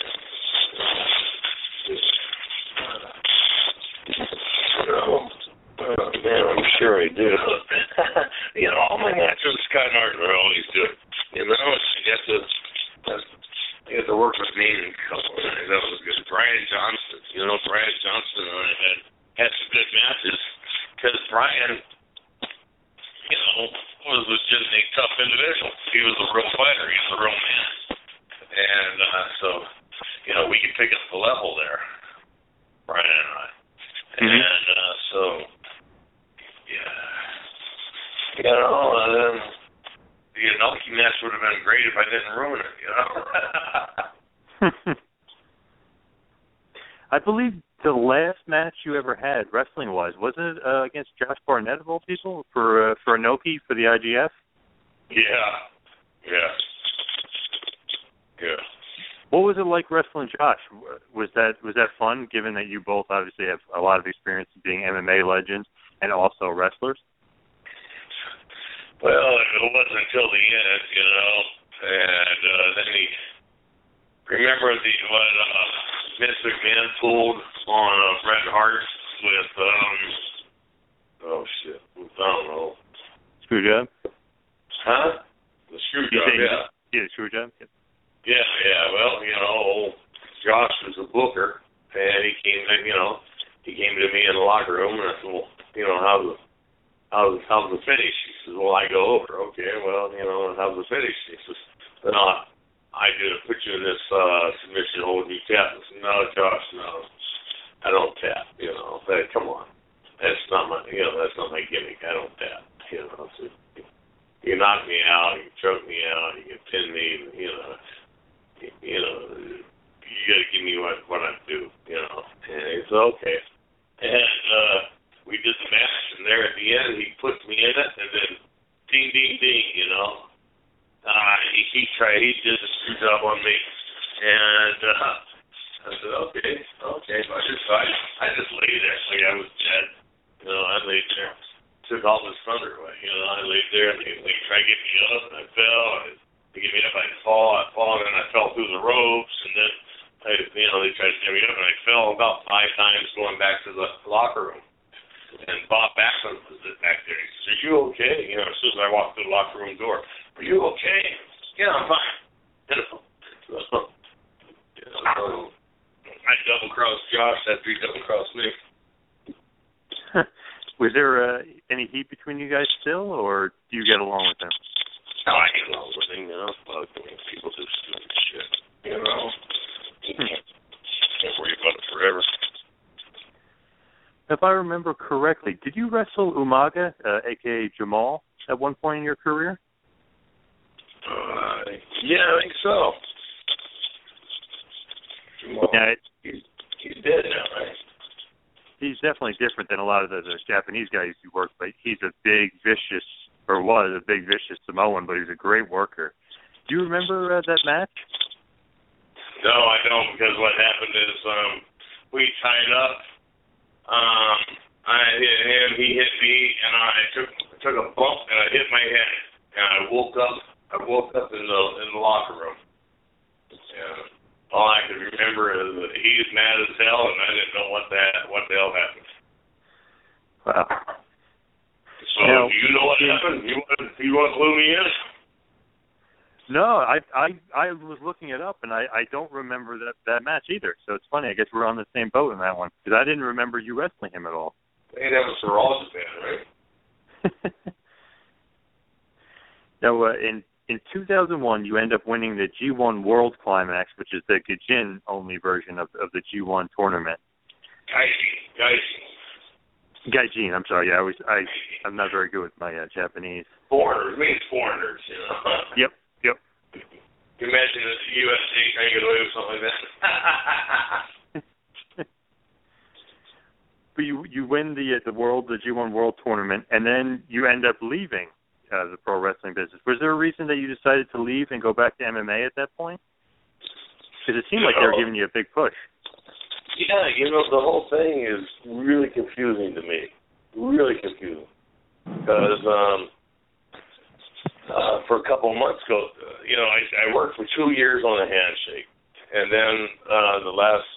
uh, man, I'm sure I do. you know, all my matches with Scott Norton are always good. You know, you get to you get to work with me and a couple of that was good. Brian Johnston, you know, Brian Johnston and I had had some good matches because Brian, you know, was legitimately a tough individual. He was a real fighter. He was a real man, and uh, so you know we could pick up the level there, Brian and I. Mhm. And uh, so, yeah, you know, and then the Inoki match would have been great if I didn't ruin it, you know. I believe the last match you ever had, wrestling wise, wasn't it uh, against Josh Barnett of all people for uh, for Inoki for the IGF? yeah, yeah, yeah. What was it like wrestling Josh? Was that was that fun? Given that you both obviously have a lot of experience being MMA legends and also wrestlers. Well, it wasn't until the end, you know, and uh, then he remember the what uh, Vince McMahon pulled on uh, Bret Hart with um oh shit, I don't know, Screw job. huh? The screw You job, yeah. Yeah, screw job. Yeah. Yeah, yeah. Well, you know, Josh was a booker, and he came, to, you know, he came to me in the locker room, and I said, well, you know, how's the how's how's the finish? He says, well, I go over. Okay, well, you know, how's the finish? He says, then I I do put you in this uh submission hold you tap. I said, no, Josh, no, I don't tap. You know, hey, come on, that's not my, you know, that's not my gimmick. I don't tap. You know, so you knock me out, you choke me out, you pin me, you know you know, you got to give me what what I do, you know. And he said, okay. And uh, we did the match, and there at the end, he puts me in it, and then ding, ding, ding, you know. Uh, he, he tried, he did a screw job on me, and uh, I said, okay, okay. I just, I, I just laid there like I was dead. You know, I laid there, took all his thunder away. You know, I laid there, and they, they tried to get me up, and I fell, and to get me up, I'd fall, I'd fall, and I fell through the ropes, and then, I, you know, they tried to get me up, and I fell about five times going back to the locker room. And Bob Backlund was back there. He says, "Are you okay?" You know, as soon as I walked through the locker room door, "Are you okay?" Yeah, I'm fine. You know, so, you know, I double crossed Josh after he double crossed me. Was there uh, any heat between you guys still, or do you get along with him? No, I get along with him, you know. But people do stupid shit, you know. Can't worry about it forever. If I remember correctly, did you wrestle Umaga, uh, aka Jamal, at one point in your career? Uh, yeah, I think so. Jamal, Yeah, it, he's, he's dead now, right? he's definitely different than a lot of the, the Japanese guys you work with. He's a big, vicious, or was a big, vicious Samoan, but he's a great worker. Do you remember uh, that match? No, I don't because what happened is um we tied up. Um I hit him, he hit me and I took took a bump and I hit my head and I woke up I woke up in the in the locker room. And all I could remember is that he's mad as hell and I didn't know what that what the hell happened. Wow. So Now, do you know what happened? You want you want to clue me in? No, I I I was looking it up and I I don't remember that that match either. So it's funny. I guess we're on the same boat in that one because I didn't remember you wrestling him at all. Hey, that was for all Japan, right? now, uh, in in 2001, you end up winning the G1 World Climax, which is the Gaijin only version of of the G1 tournament. Gaiji, Gaiji. Gaijin, I'm sorry. Yeah, I was I I'm not very good with my uh, Japanese. Foreigners means foreigners, you know. Yep, yep. Can you imagine if trying to get away with something like that? But you you win the uh, the world the G1 World Tournament, and then you end up leaving uh, the pro wrestling business. Was there a reason that you decided to leave and go back to MMA at that point? Because it seemed like they were giving you a big push. yeah, you know, the whole thing is really confusing to me. Really confusing. Because um, uh, for a couple of months ago, you know, I, I worked for two years on a handshake, and then uh, the last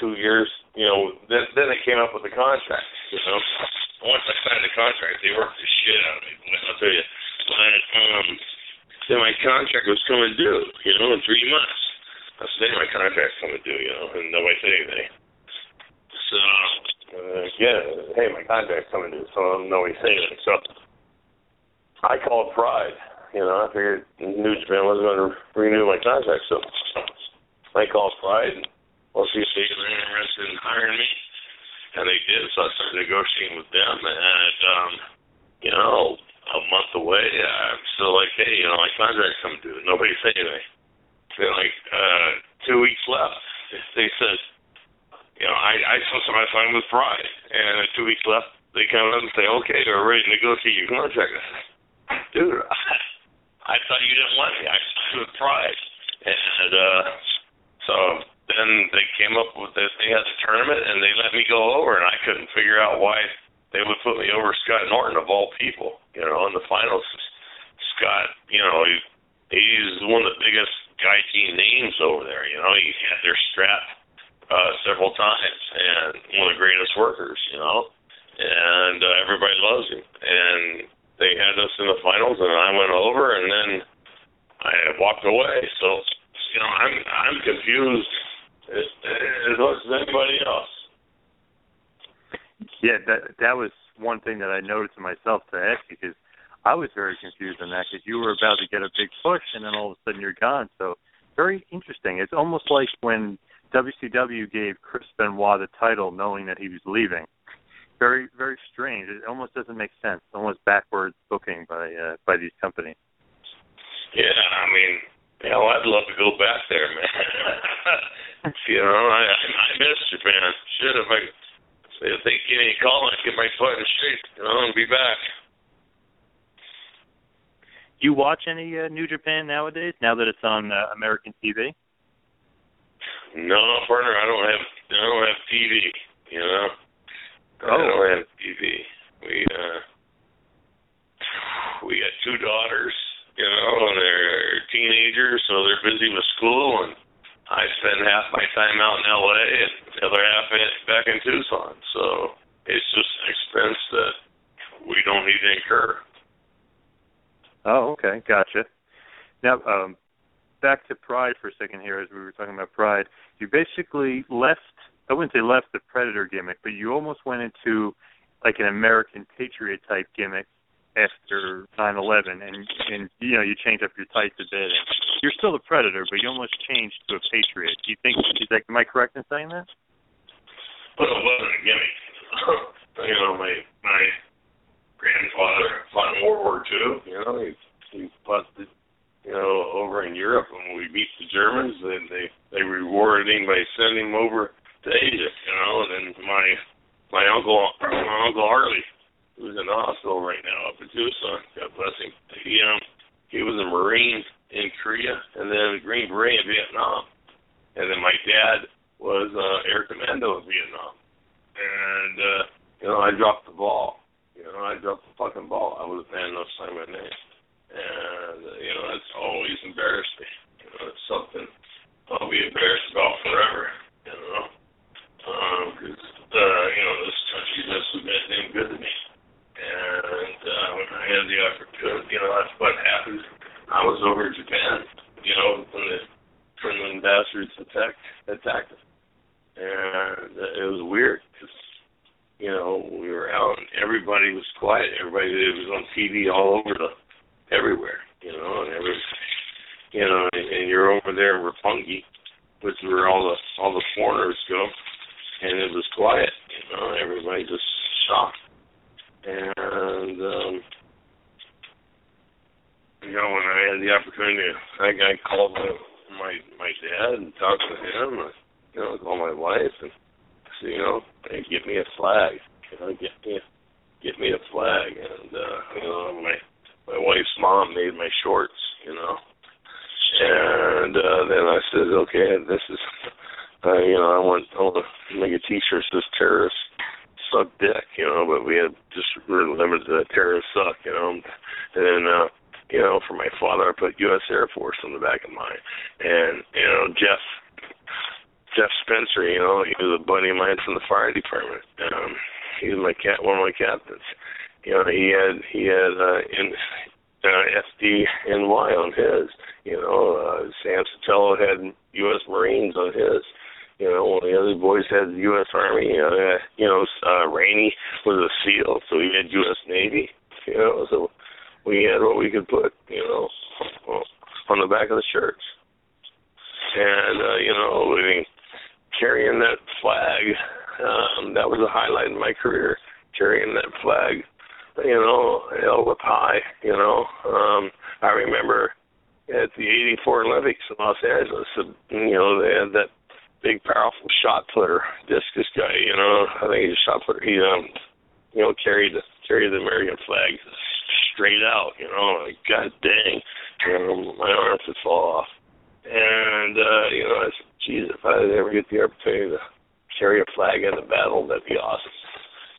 two years, you know, then then they came up with the contract. You know, once I signed the contract, they worked the shit out of me. I'll tell you. But um, then my contract was coming due. You know, in three months. I said, my contract's coming due. You know, and nobody said anything. So uh, yeah, hey, my contract's coming due. So nobody said anything. So I called Pride. You know, I figured New Japan wasn't going to renew my contract, so I called Pride and they were interested in hiring me. And they did, so I started negotiating with them. And, um, you know, a month away, I'm still like, hey, you know, my contract's coming due. Nobody said anything. Then, like, uh, two weeks left. They said, you know, I, I saw somebody sign with Pride. And two weeks left, they come up and say, okay, we're ready to negotiate your contract. I dude, I thought you didn't want me. I signed with Pride. And uh, so then they came up with this. They had the tournament, and they let me go over, and I couldn't figure out why they would put me over Scott Norton of all people. You know, in the finals, Scott, you know, he, he's one of the biggest Gaijin names over there. You know, he had their strap uh, several times, and one of the greatest workers. You know, and uh, everybody loves him. And they had us in the finals, and I went over, and then I walked away. So, you know, I'm I'm confused as, as much as anybody else. Yeah, that that was one thing that I to myself to ask because I was very confused on that because you were about to get a big push and then all of a sudden you're gone. So very interesting. It's almost like when WCW gave Chris Benoit the title knowing that he was leaving. Very very strange. It almost doesn't make sense. Almost backwards booking by uh, by these companies. Yeah, I mean, you know, I'd love to go back there, man. you know, I I miss Japan. Shit, if I if they give me a call, I'd get my foot in shape, you know, and be back. You watch any uh, New Japan nowadays? Now that it's on uh, American TV? No, partner, I don't have I don't have TV. You know, I Oh. don't have TV. We uh, we got two daughters. You know, and they're teenagers, so they're busy with school, and I spend half my time out in L.A. and the other half in- back in Tucson. So, it's just an expense that we don't need to incur. Oh, okay, gotcha. Now, um, back to Pride for a second here, as we were talking about Pride. You basically left. I wouldn't say left the Predator gimmick, but you almost went into like an American Patriot type gimmick after 9/11, and and you know you changed up your tights a bit, and you're still a Predator, but you almost changed to a Patriot. Do you think is that am I correct in saying that? Well, it wasn't a gimmick. And uh, you know, carrying that flag, um, that was a highlight in my career. Carrying that flag, you know, held up high. You know, um, I remember at the '84 Olympics in Los Angeles, you know, they had that big, powerful shot putter, discus guy. You know, I think he's a shot putter. He, um, you know, carried carried the American flag straight out. You know, like God dang, you know, my arms would fall off. And uh, you know, I said, geez, if I ever get the opportunity to carry a flag in a battle, that'd be awesome.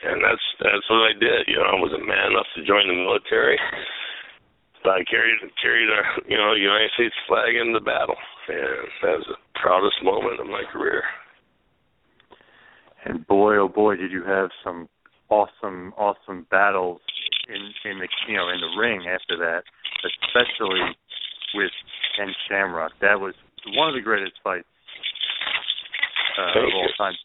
And that's that's what I did. You know, I wasn't man enough to join the military, but I carried carried a you know United States flag in the battle, and that was the proudest moment of my career. And boy, oh boy, did you have some awesome, awesome battles in in the you know in the ring after that, especially with Ken Shamrock. That was one of the greatest fights uh, of all time.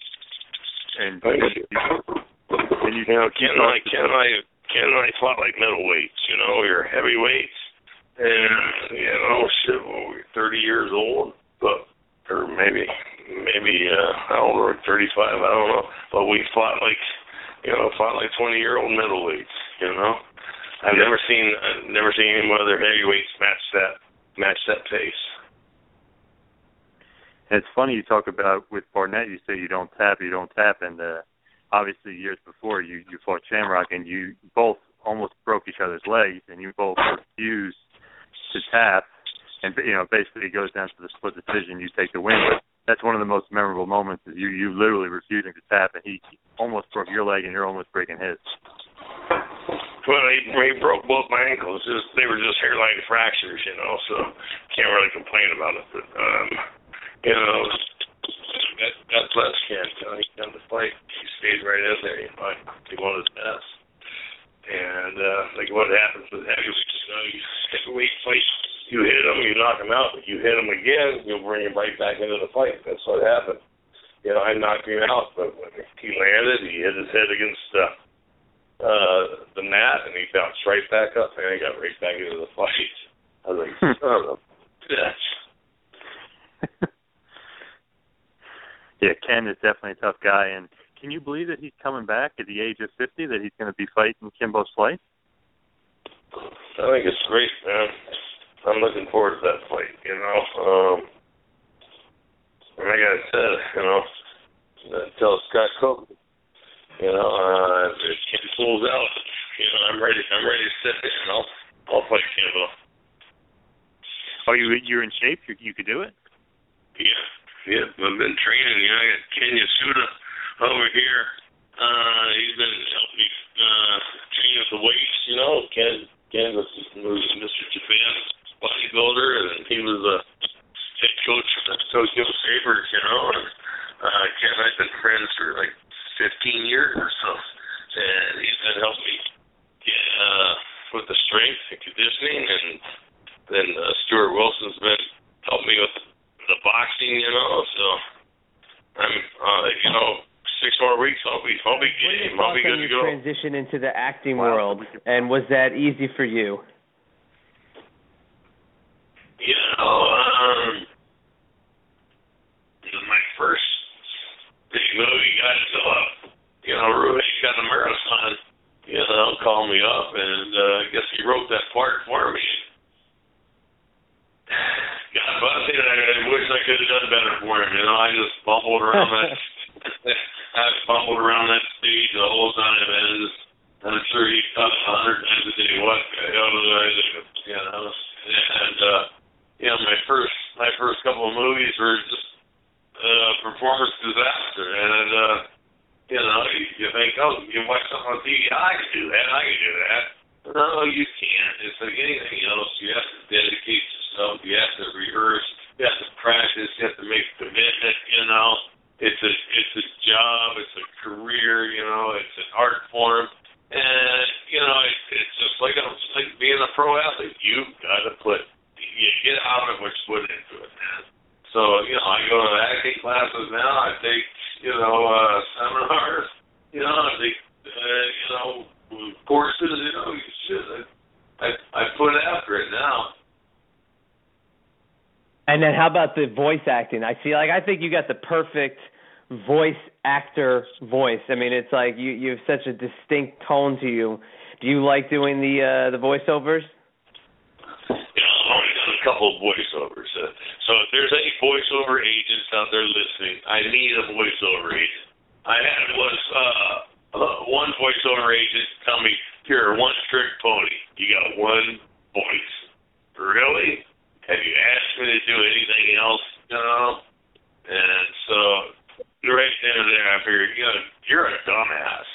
And, Thank you. and you, You know, Ken and I, Ken and I, Ken and I fought like middleweights. You know, we were heavyweights, and you know, shit, well, we were 30 years old, but or maybe, maybe uh, I don't know, 35. I don't know, but we fought like, you know, fought like 20 year old middleweights. You know, I've never seen, I've never seen any other heavyweights match that, match that pace. And it's funny you talk about with Barnett. You say you don't tap, you don't tap, and uh, obviously years before you you fought Shamrock, and you both almost broke each other's legs, and you both refused to tap, and you know basically it goes down to the split decision. You take the win, but that's one of the most memorable moments. Is you you literally refusing to tap, and he almost broke your leg, and you're almost breaking his. Well, he, he broke both my ankles. Just they were just hairline fractures, you know. So can't really complain about it. But um, you know, God, God bless Ken. You he come to fight. He stayed right in there. You know, he wanted his best. And uh, like what happens with heavyweights, you know, you heavyweight fight, you hit him, you knock him out, but you hit him again, you'll bring him right back into the fight. That's what happened. You know, I knocked him out, but when he landed, he hit his head against uh, uh, the mat, and he bounced right back up, and he got right back into the fight. I was like, son of a bitch. yeah, Ken is definitely a tough guy, and can you believe that he's coming back at the age of 50? That he's going to be fighting Kimbo Slice? I think it's great, man. I'm looking forward to that fight. You know, um, like I said, you know, tell Scott Coker, you know, uh, if Kim pulls out, you know, I'm ready. I'm ready to sit there, and I'll I'll fight Kimbo. Oh, you you're in shape. You you could do it. Yeah, yeah. I've been training. You know, I got Ken Yasuda over here. Uh, he's been helping me uh, train with the weights. You know, Ken Ken was Mr. Japan bodybuilder, and he was a head coach at Tokyo Sabers. You know, and uh, Ken and I've been friends for like 15 years or so, and he's been helping me uh, with the strength and conditioning, and then uh, Stuart Wilson's been helping me with the boxing. You know, so I'm uh, you know six more weeks, I'll be I'll be game. I'll be good to go. Transition into the acting Wow. world, and was that easy for you? You know, um, my first big movie got so up. You know, Ruben got a marathon. You know, called me up, and uh, I guess he wrote that part for me. God, but I I, wish I could have done better for him. You know, I just bumbled around that. I bumbled around that stage the whole time, and just, I'm sure he thought a hundred times a day, what the hell did I do? You know, and uh, you know, my first my first couple of movies were just uh, performance disaster, and uh, you know, you, think, oh, you watch something on TV, I can do that, I can do that. No, you can't. It's like anything else. You have to dedicate yourself. You have to rehearse. You have to practice. You have to make commitment. You know, it's a it's a job. It's a career. You know, it's an art form. And you know, it, it's just like it's like being a pro athlete. You've got to put you get out of what you put into it, man. So you know, I go to acting classes now. I take you know uh, seminars. You know, I take uh, you know courses. You know, you should. I I put after it now. And then how about the voice acting? I feel like I think you got the perfect voice actor voice. I mean, it's like you you have such a distinct tone to you. Do you like doing the uh the voiceovers? Couple of voiceovers. Uh, so if there's any voiceover agents out there listening, I need a voiceover agent. I had was uh, uh one voiceover agent tell me, "You're a one trick pony. You got one voice." Really? Have you asked me to do anything else? You know? And so right then and there, I figured, you know, you're a dumbass.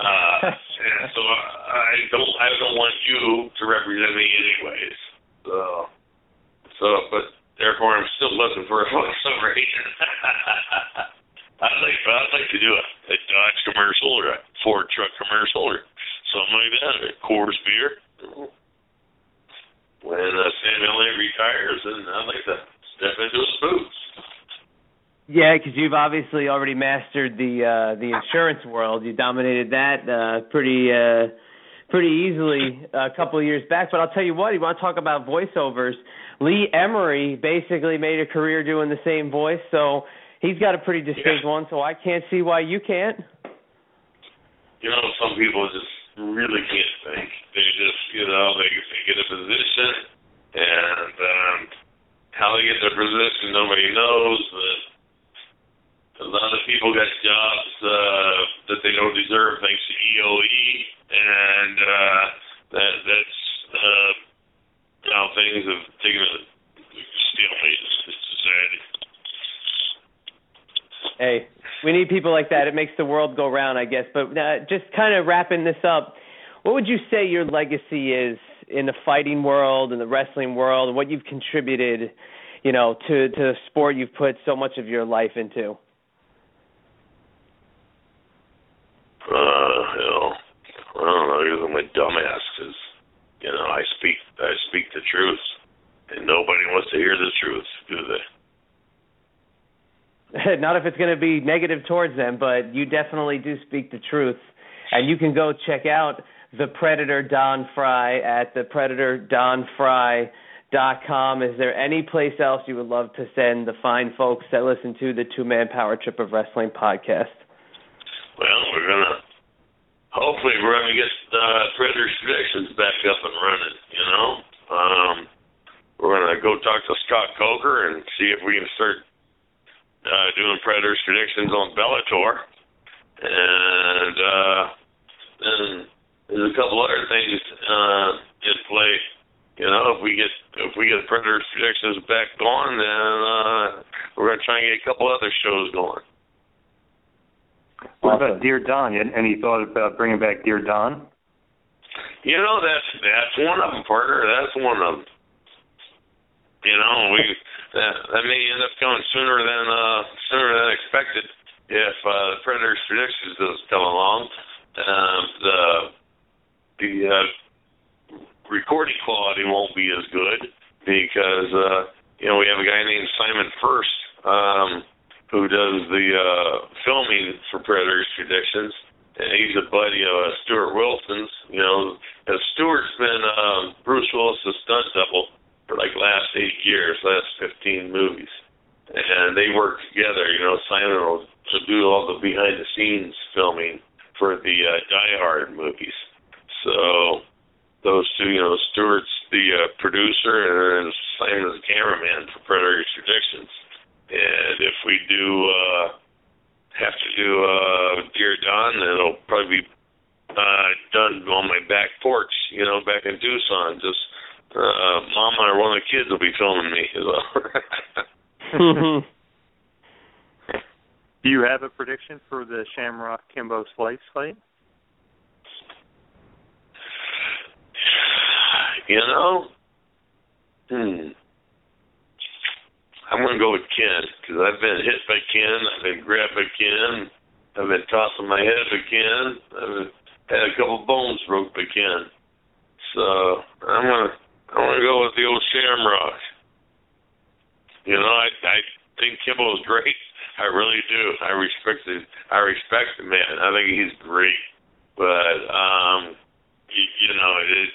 Uh, and so I don't, I don't want you to represent me anyways. So, so, but therefore, I'm still looking for a voiceover agent. I'd like, I'd like to do a, a Dodge commercial or a Ford truck commercial or something like that, or Coors beer. When uh, Sam Elliott retires, then I'd like to step into his boots. Yeah, because you've obviously already mastered the uh the insurance world. You dominated that uh pretty uh pretty easily a couple of years back. But I'll tell you what, you want to talk about voiceovers? Lee Ermey basically made a career doing the same voice, so he's got a pretty distinct Yeah. one. So I can't see why you can't. you know, some people just really can't think. They just, you know, they, they get a position, and um, how they get their position, nobody knows. people like that. It makes the world go round, I guess. But uh, just kind of wrapping this up, what would you say your legacy is in the fighting world and the wrestling world, and what you've contributed, you know, to to the sport you've put so much of your life into? Uh, you know, I don't know. You're my dumbass because you know I speak I speak the truth, and nobody wants to hear the truth, do they? Not if it's going to be negative towards them, but you definitely do speak the truth. And you can go check out the Predator Don Frye at the Predator Don Frye dot com. Is there any place else you would love to send the fine folks that listen to the Two Man Power Trip of Wrestling podcast? Well, we're gonna hopefully we're gonna get uh, Predators predictions back up and running. You know, um, we're gonna go talk to Scott Coker and see if we can start uh, doing Predators predictions on Bellator, and uh, then there's a couple other things uh, in play. You know, if we get if we get Predators predictions back going, then uh, we're gonna try and get a couple other shows going. What about Dear Don? Any thought about bringing back Dear Don? You know, that's that's one of them, partner. That's one of them. You know, we that that may end up coming sooner than uh sooner than expected if uh, the Predators predictions doesn't come along. Um, the the uh, recording quality won't be as good because uh, you know we have a guy named Simon First. Um, who does the uh, filming for Predators Predictions. And he's a buddy of uh, Stuart Wilson's. You know, and Stuart's been um, Bruce Willis' stunt double for like last eight years, last 15 movies. And they work together. You know, Simon will to do all the behind the scenes filming for the uh, Die Hard movies. So those two, you know, Stuart's the uh, producer and Simon's the cameraman for Predators Predictions. And if we do uh, have to do uh, Dear Don, then it'll probably be uh, done on my back porch, you know, back in Tucson. Just uh, Mama or one of the kids will be filming me. Mm-hmm. Do you have a prediction for the Shamrock Kimbo Slice fight? You know, hmm. I'm going to go with Ken because I've been hit by Ken. I've been grabbed by Ken. I've been tossing my head by Ken. I've had a couple bones broke by Ken. So I'm gonna I'm gonna go with the old Shamrock. You know, I I think Kimbo's great. I really do. I respect the I respect the man. I think he's great. But um, you, you know, it,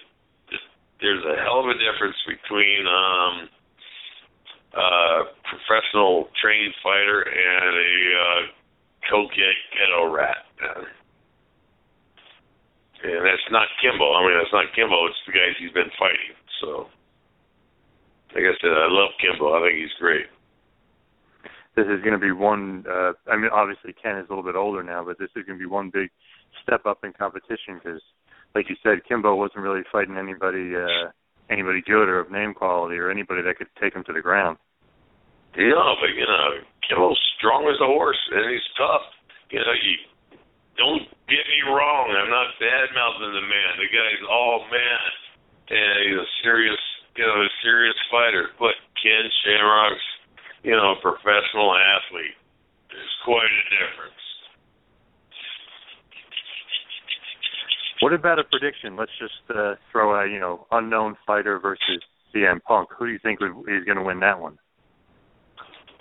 it there's a hell of a difference between um uh, professional trained fighter and a uh, cokehead ghetto rat. And that's not Kimbo. I mean, that's not Kimbo. It's the guys he's been fighting. So, like I said, I love Kimbo. I think he's great. This is going to be one. Uh, I mean, obviously Ken is a little bit older now, but this is going to be one big step up in competition because, like you said, Kimbo wasn't really fighting anybody. Uh, anybody good or of name quality or anybody that could take him to the ground. Yeah, but you know, Kimbo's strong as a horse and he's tough. You know, you don't get me wrong. I'm not bad mouthing the man. The guy's all man, and he's a serious, you know, a serious fighter. But Ken Shamrock's, you know, a professional athlete. There's quite a difference. What about a prediction? Let's just uh, throw a you know unknown fighter versus CM Punk. Who do you think is going to win that one?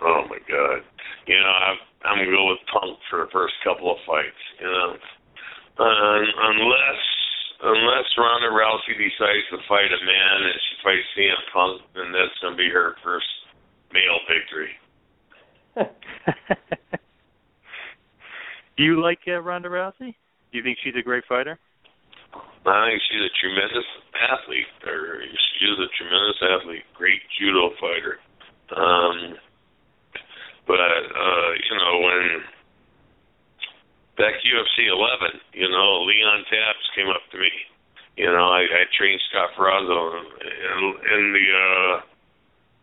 Oh my God! You know I'm I'm gonna go with Punk for the first couple of fights. You know, uh, unless unless Ronda Rousey decides to fight a man and she fights CM Punk, then that's gonna be her first male victory. do you like uh, Ronda Rousey? Do you think she's a great fighter? I think she's a tremendous athlete. Or she's a tremendous athlete, great judo fighter. Um, but uh, you know when back UFC 11, you know Leon Taps came up to me. You know I, I trained Scott Ferrozzo in, in the uh,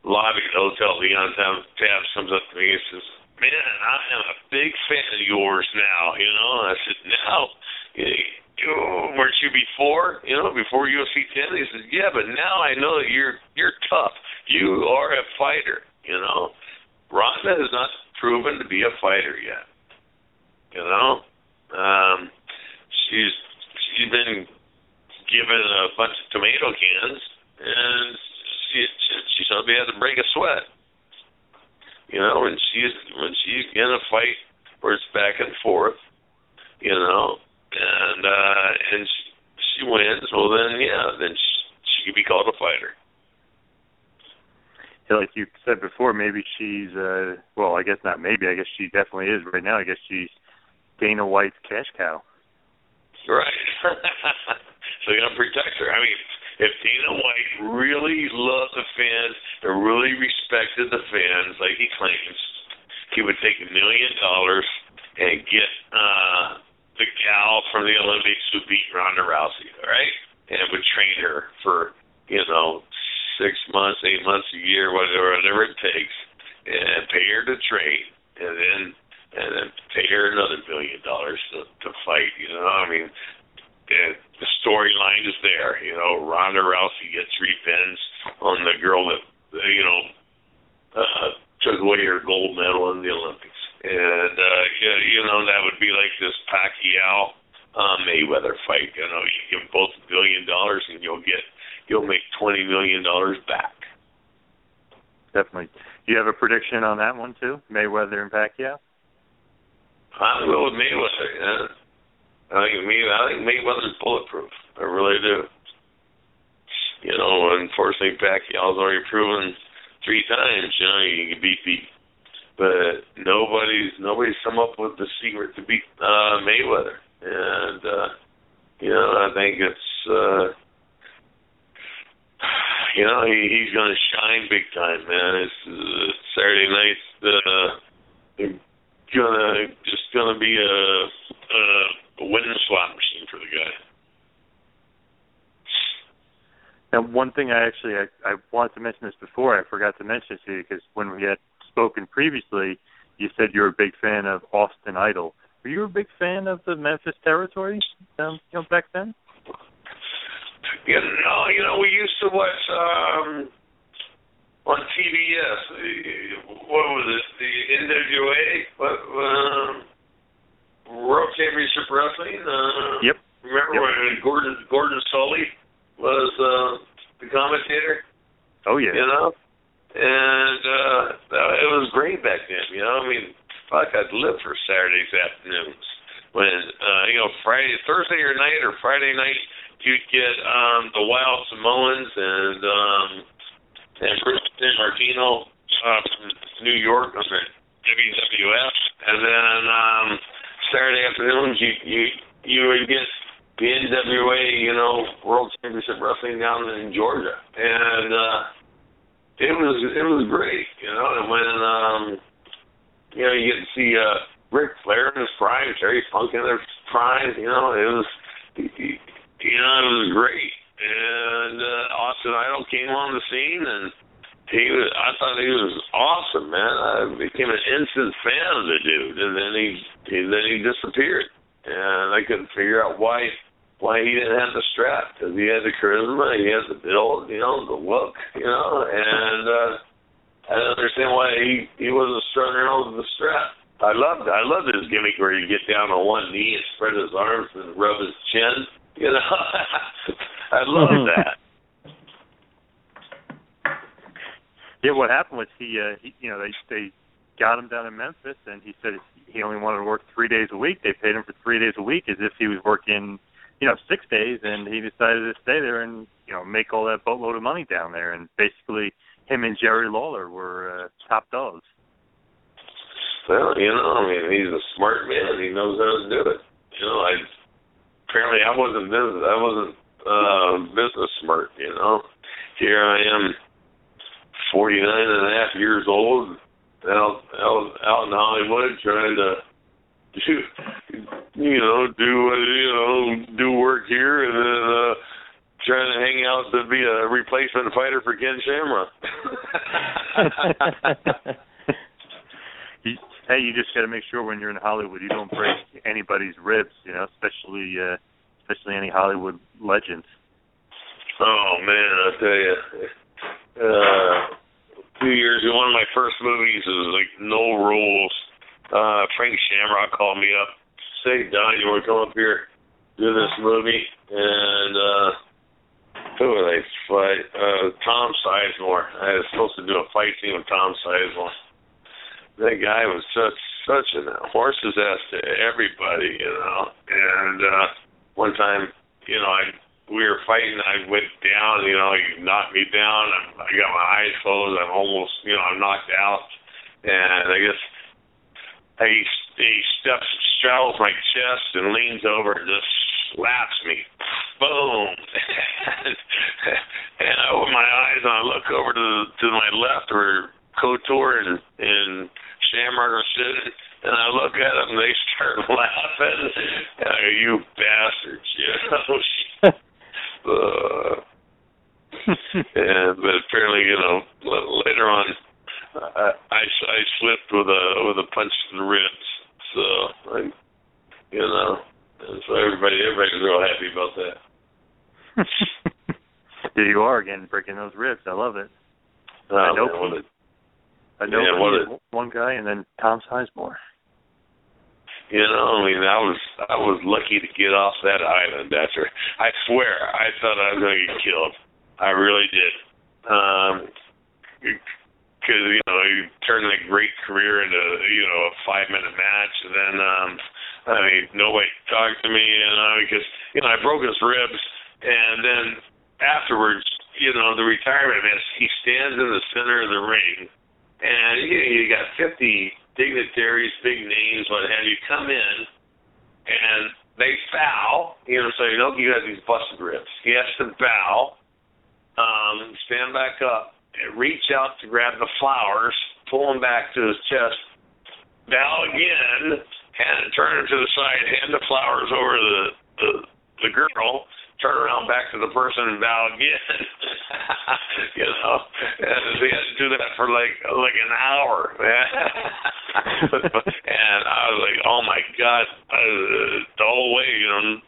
lobby at the hotel. Leon Taps comes up to me and says, "Man, I am a big fan of yours now." You know, and I said, "Now." Weren't you before? You know, before UFC 10? He says, "Yeah, but now I know that you're you're tough. You are a fighter." You know, Ronda has not proven to be a fighter yet. You know, um, she's she's been given a bunch of tomato cans, and she she suddenly had to break a sweat. You know, when she's when she's in a fight where it's back and forth, you know, and uh and she, she wins, well then yeah, then she, she could be called a fighter. like you said before, maybe she's uh well, I guess not maybe, I guess she definitely is right now. I guess she's Dana White's cash cow. Right. so you're gonna protect her. I mean, if Dana White really loved the fans and really respected the fans like he claims, he would take a million dollars and get uh the gal from the Olympics who beat Ronda Rousey, all right? And would train her for, you know, six months, eight months, a year, whatever whatever it takes, and pay her to train and then and then pay her another million dollars to to fight, you know. I mean the, the storyline is there. You know, Ronda Rousey gets revenge on the girl that you know uh, took away her gold medal in the Olympics, and uh, you know that would be like this Pacquiao uh, Mayweather fight. You know, you give both a billion dollars and you'll get you'll make twenty million dollars back. Definitely. Do you have a prediction on that one too? Mayweather and Pacquiao? I'm going with Mayweather. Yeah. I think me, I think Mayweather's bulletproof. I really do. You know, unfortunately, Pacquiao's already proven three times. You know, you can beat beat, but nobody's nobody's come up with the secret to beat uh, Mayweather. And uh, you know, I think it's uh, you know he, he's going to shine big time, man. It's uh, Saturday night. Uh, gonna just gonna be a, a, a winning slot machine for the guy. Now, one thing I actually I, I wanted to mention this before. I forgot to mention it to you because when we had spoken previously, you said you were a big fan of Austin Idol. Were you a big fan of the Memphis territory um, you know, back then? You know, you know, we used to watch um on TBS. What was it? The NWA? What? Um, World Championship Wrestling. Uh, yep. Remember yep. when Gordon Gordon Solie was uh, the commentator? Oh yeah. You know, and uh, it was great back then. You know, I mean, fuck, I'd live for Saturdays afternoons when uh, you know Friday, Thursday or night or Friday night. You'd get um the Wild Samoans and um and Bruno Sammartino uh, from New York on the WWF, and then um, Saturday afternoons you you you would get the NWA, you know, World Championship Wrestling down in Georgia, and uh, it was it was great, you know. And when um, you know you get to see uh, Ric Flair in his prime, Terry Funk in their prime, you know, it was you know it was great and uh, Austin Idol came on the scene, and he was. I thought he was awesome, man. I became an instant fan of the dude, and then he, he then he disappeared, and I couldn't figure out why why he didn't have the strap because he had the charisma, he has the build, you know, the look, you know, and uh, I didn't understand why he he wasn't strung around with the strap. I loved I loved his gimmick where he'd get down on one knee and spread his arms and rub his chin. You know, I love that. Yeah, what happened was he, uh, he, you know, they they got him down in Memphis, and he said he only wanted to work three days a week. They paid him for three days a week, as if he was working, you know, six days, and he decided to stay there and you know make all that boatload of money down there. And basically, him and Jerry Lawler were uh, top dogs. Well, you know, I mean, he's a smart man. He knows how to do it. You know, I apparently I wasn't business. I wasn't uh business smart. You know, here I am, forty nine and a half years old, out out out in Hollywood, trying to do, you know, do you know, do work here, and then uh trying to hang out to be a replacement fighter for Ken Shamrock. you, hey, you just got to make sure when you're in Hollywood you don't break anybody's ribs, you know, especially uh, especially any Hollywood legends. Oh man, I tell you, uh, two years ago, one of my first movies was like No Rules. Uh, Frank Shamrock called me up, say, Don, you want to come up here do this movie, and uh, who would I fight? Uh, Tom Sizemore. I was supposed to do a fight scene with Tom Sizemore. That guy was such such a horse's ass to everybody, you know. And uh, one time, you know, I we were fighting. I went down. You know, he knocked me down. I, I got my eyes closed. I'm almost, you know, I'm knocked out. And I guess he he steps, straddles my chest, and leans over and just slaps me. Boom. and, I open my eyes and I look over to to my left where Couture and and Shamrock are sitting and I look at them, they start laughing. Uh, you bastards, you know. uh, and but apparently, you know, later on, I, I I slipped with a with a punch to the ribs. So I, you know, and so everybody everybody's real happy about that. There you are again, breaking those ribs. I love it. Oh, I know. man, I know Yeah, what a- one guy, and then Tom Sizemore. You know, I mean, I was I was lucky to get off that island after. I swear, I thought I was going to get killed. I really did. Um, because you know, you turn that great career into you know a five minute match, and then um, I mean, nobody talked to me, you know, because you know I broke his ribs, and then afterwards, you know, the retirement match, he stands in the center of the ring, and you, know, you got fifty dignitaries, big names, what have you, come in, and they foul, you know, so you know you got these busted ribs. He has to bow, um, stand back up, reach out to grab the flowers, pull them back to his chest, bow again, hand turn him to the side, hand the flowers over to the the, the girl, turn around back to the person and bow again. you know, and he had to do that for like like an hour, man. and I was like, oh my god, uh, the whole way, you know.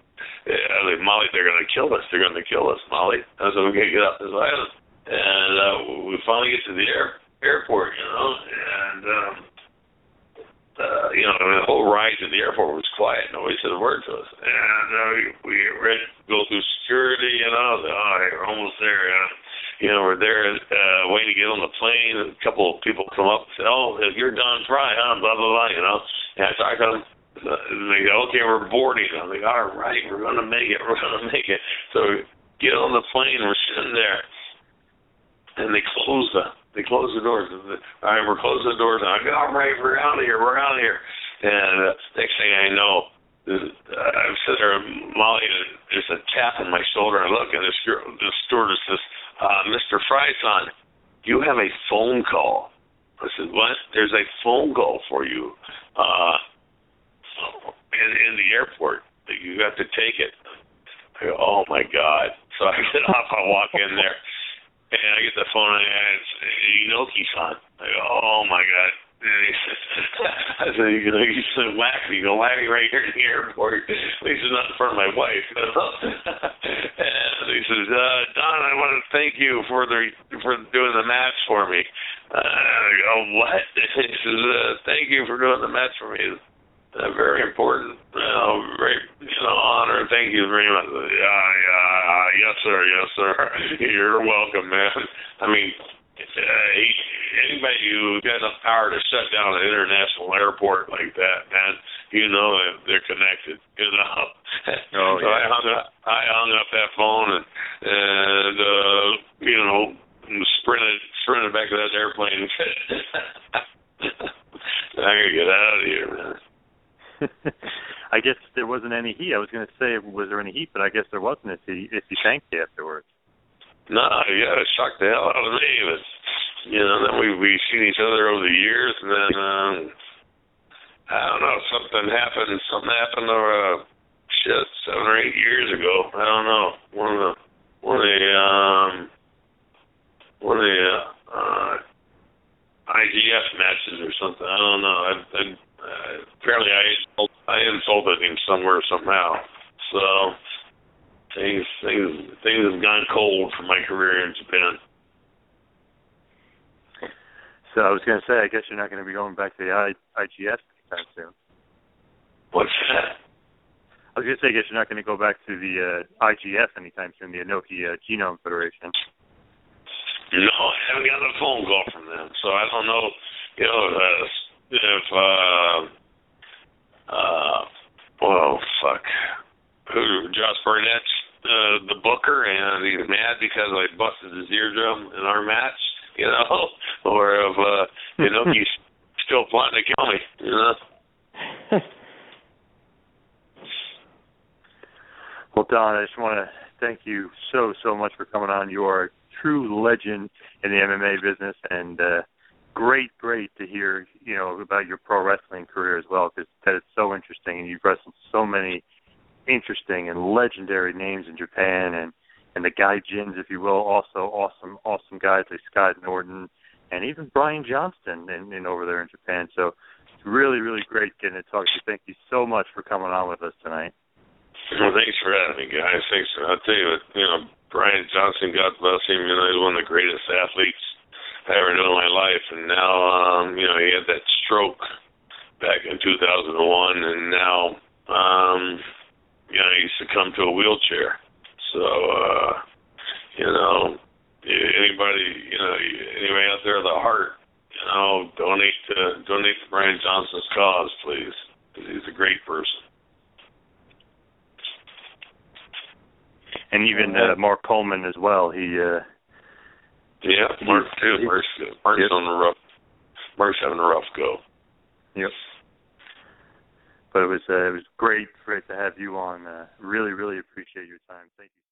I was like, Molly, they're gonna kill us. They're gonna kill us, Molly. I said, we gotta get off this island. And uh, we finally get to the air, airport, you know, and um, uh, you know, the whole ride to the airport was quiet. Nobody said a word to us. And uh, we, read go through security, you know. Oh, we're almost there. Know, you know we're there uh, waiting to get on the plane. A couple of people come up and say, "Oh, you're Don Frye, huh?" Blah blah blah. You know. And I talk to them. And they go, "Okay, we're boarding." I'm like, "All right, we're gonna make it. We're gonna make it." So get on the plane. We're sitting there, and they close the they close the doors. All right, we're closing the doors. And I go, all right, we're out of here. We're out of here. And uh, next thing I know, uh, I'm sitting there, Molly, there's a tap on my shoulder. I look, and this girl, this stewardess says, uh, "Mr. Fryson, you have a phone call." I said, "What? There's a phone call for you uh, in in the airport. You have to take it." I go, "Oh my God!" So I get off. I walk in there. And I get the phone and it's Inoki-san. I go, oh my god. And he says, I said, you know, you said whack. You go, whack right here in the airport. At least it's not in front of my wife. And he says, uh, Don, I want to thank you for the for doing the match for me. Uh, I go, what? He says, uh, thank you for doing the match for me. Uh, very important, you know, very you know, honor. Thank you very much. Uh, uh, yes, sir. Yes, sir. You're welcome, man. I mean, uh, he, anybody who got enough power to shut down an international airport like that, man, you know that they're connected. You know. Oh, so yeah. I hung up. I hung up that phone and and uh, you know sprinted sprinted back to that airplane. I gotta get out of here, man. I guess there wasn't any heat. I was going to say, was there any heat? But I guess there wasn't if he if he thanked you afterwards. No, yeah, it shocked the hell out of me. But you know, then we we seen each other over the years, and then um, I don't know, something happened. Something happened over uh, shit seven or eight years ago. I don't know. One of the one of the um one of the uh, IGF matches or something. I don't know. I, I uh, apparently I I insulted him somewhere somehow. So things things things have gone cold for my career in Japan. So I was going to say, I guess you're not going to be going back to the I, IGF anytime soon. What's that? I was gonna say, I guess you're not going to go back to the uh, IGF anytime soon, the Inoki uh, Genome Federation. No, I haven't gotten a phone call from them, so I don't know. You know, uh, if uh, uh, well, fuck, who Josh Barnett's uh, the booker, and he's mad because I busted his eardrum in our match, you know, or if uh, you know he's still plotting to kill me, you know. well, Don, I just want to thank you so so much for coming on. You are a true legend in the MMA business, and uh, great, great to hear you know about your pro wrestling career as well, because that is so interesting, and you've wrestled so many interesting and legendary names in Japan, and and the Gaijins, if you will, also awesome, awesome guys like Scott Norton and even Brian Johnston and, and over there in Japan. So it's really, really great getting to talk to you. Thank you so much for coming on with us tonight. Well, thanks for having me, guys. Thanks. I'll tell you you know, Brian Johnston, God bless him, you know, he's one of the greatest athletes I ever known in my life. And now, um, you know, he had that stroke back in 2001, and now, um, you know, he succumbed to a wheelchair. So, uh, you know, anybody, you know, anybody out there with a heart, you know, donate to donate to Brian Johnston's cause, please, because he's a great person. And even uh, Mark Coleman as well. He. uh Yeah, Mark too. Mark's, Mark's yep. on the rough. Mark's having a rough go. Yep but it was uh, it was great great to have you on. Uh, really really appreciate your time. Thank you.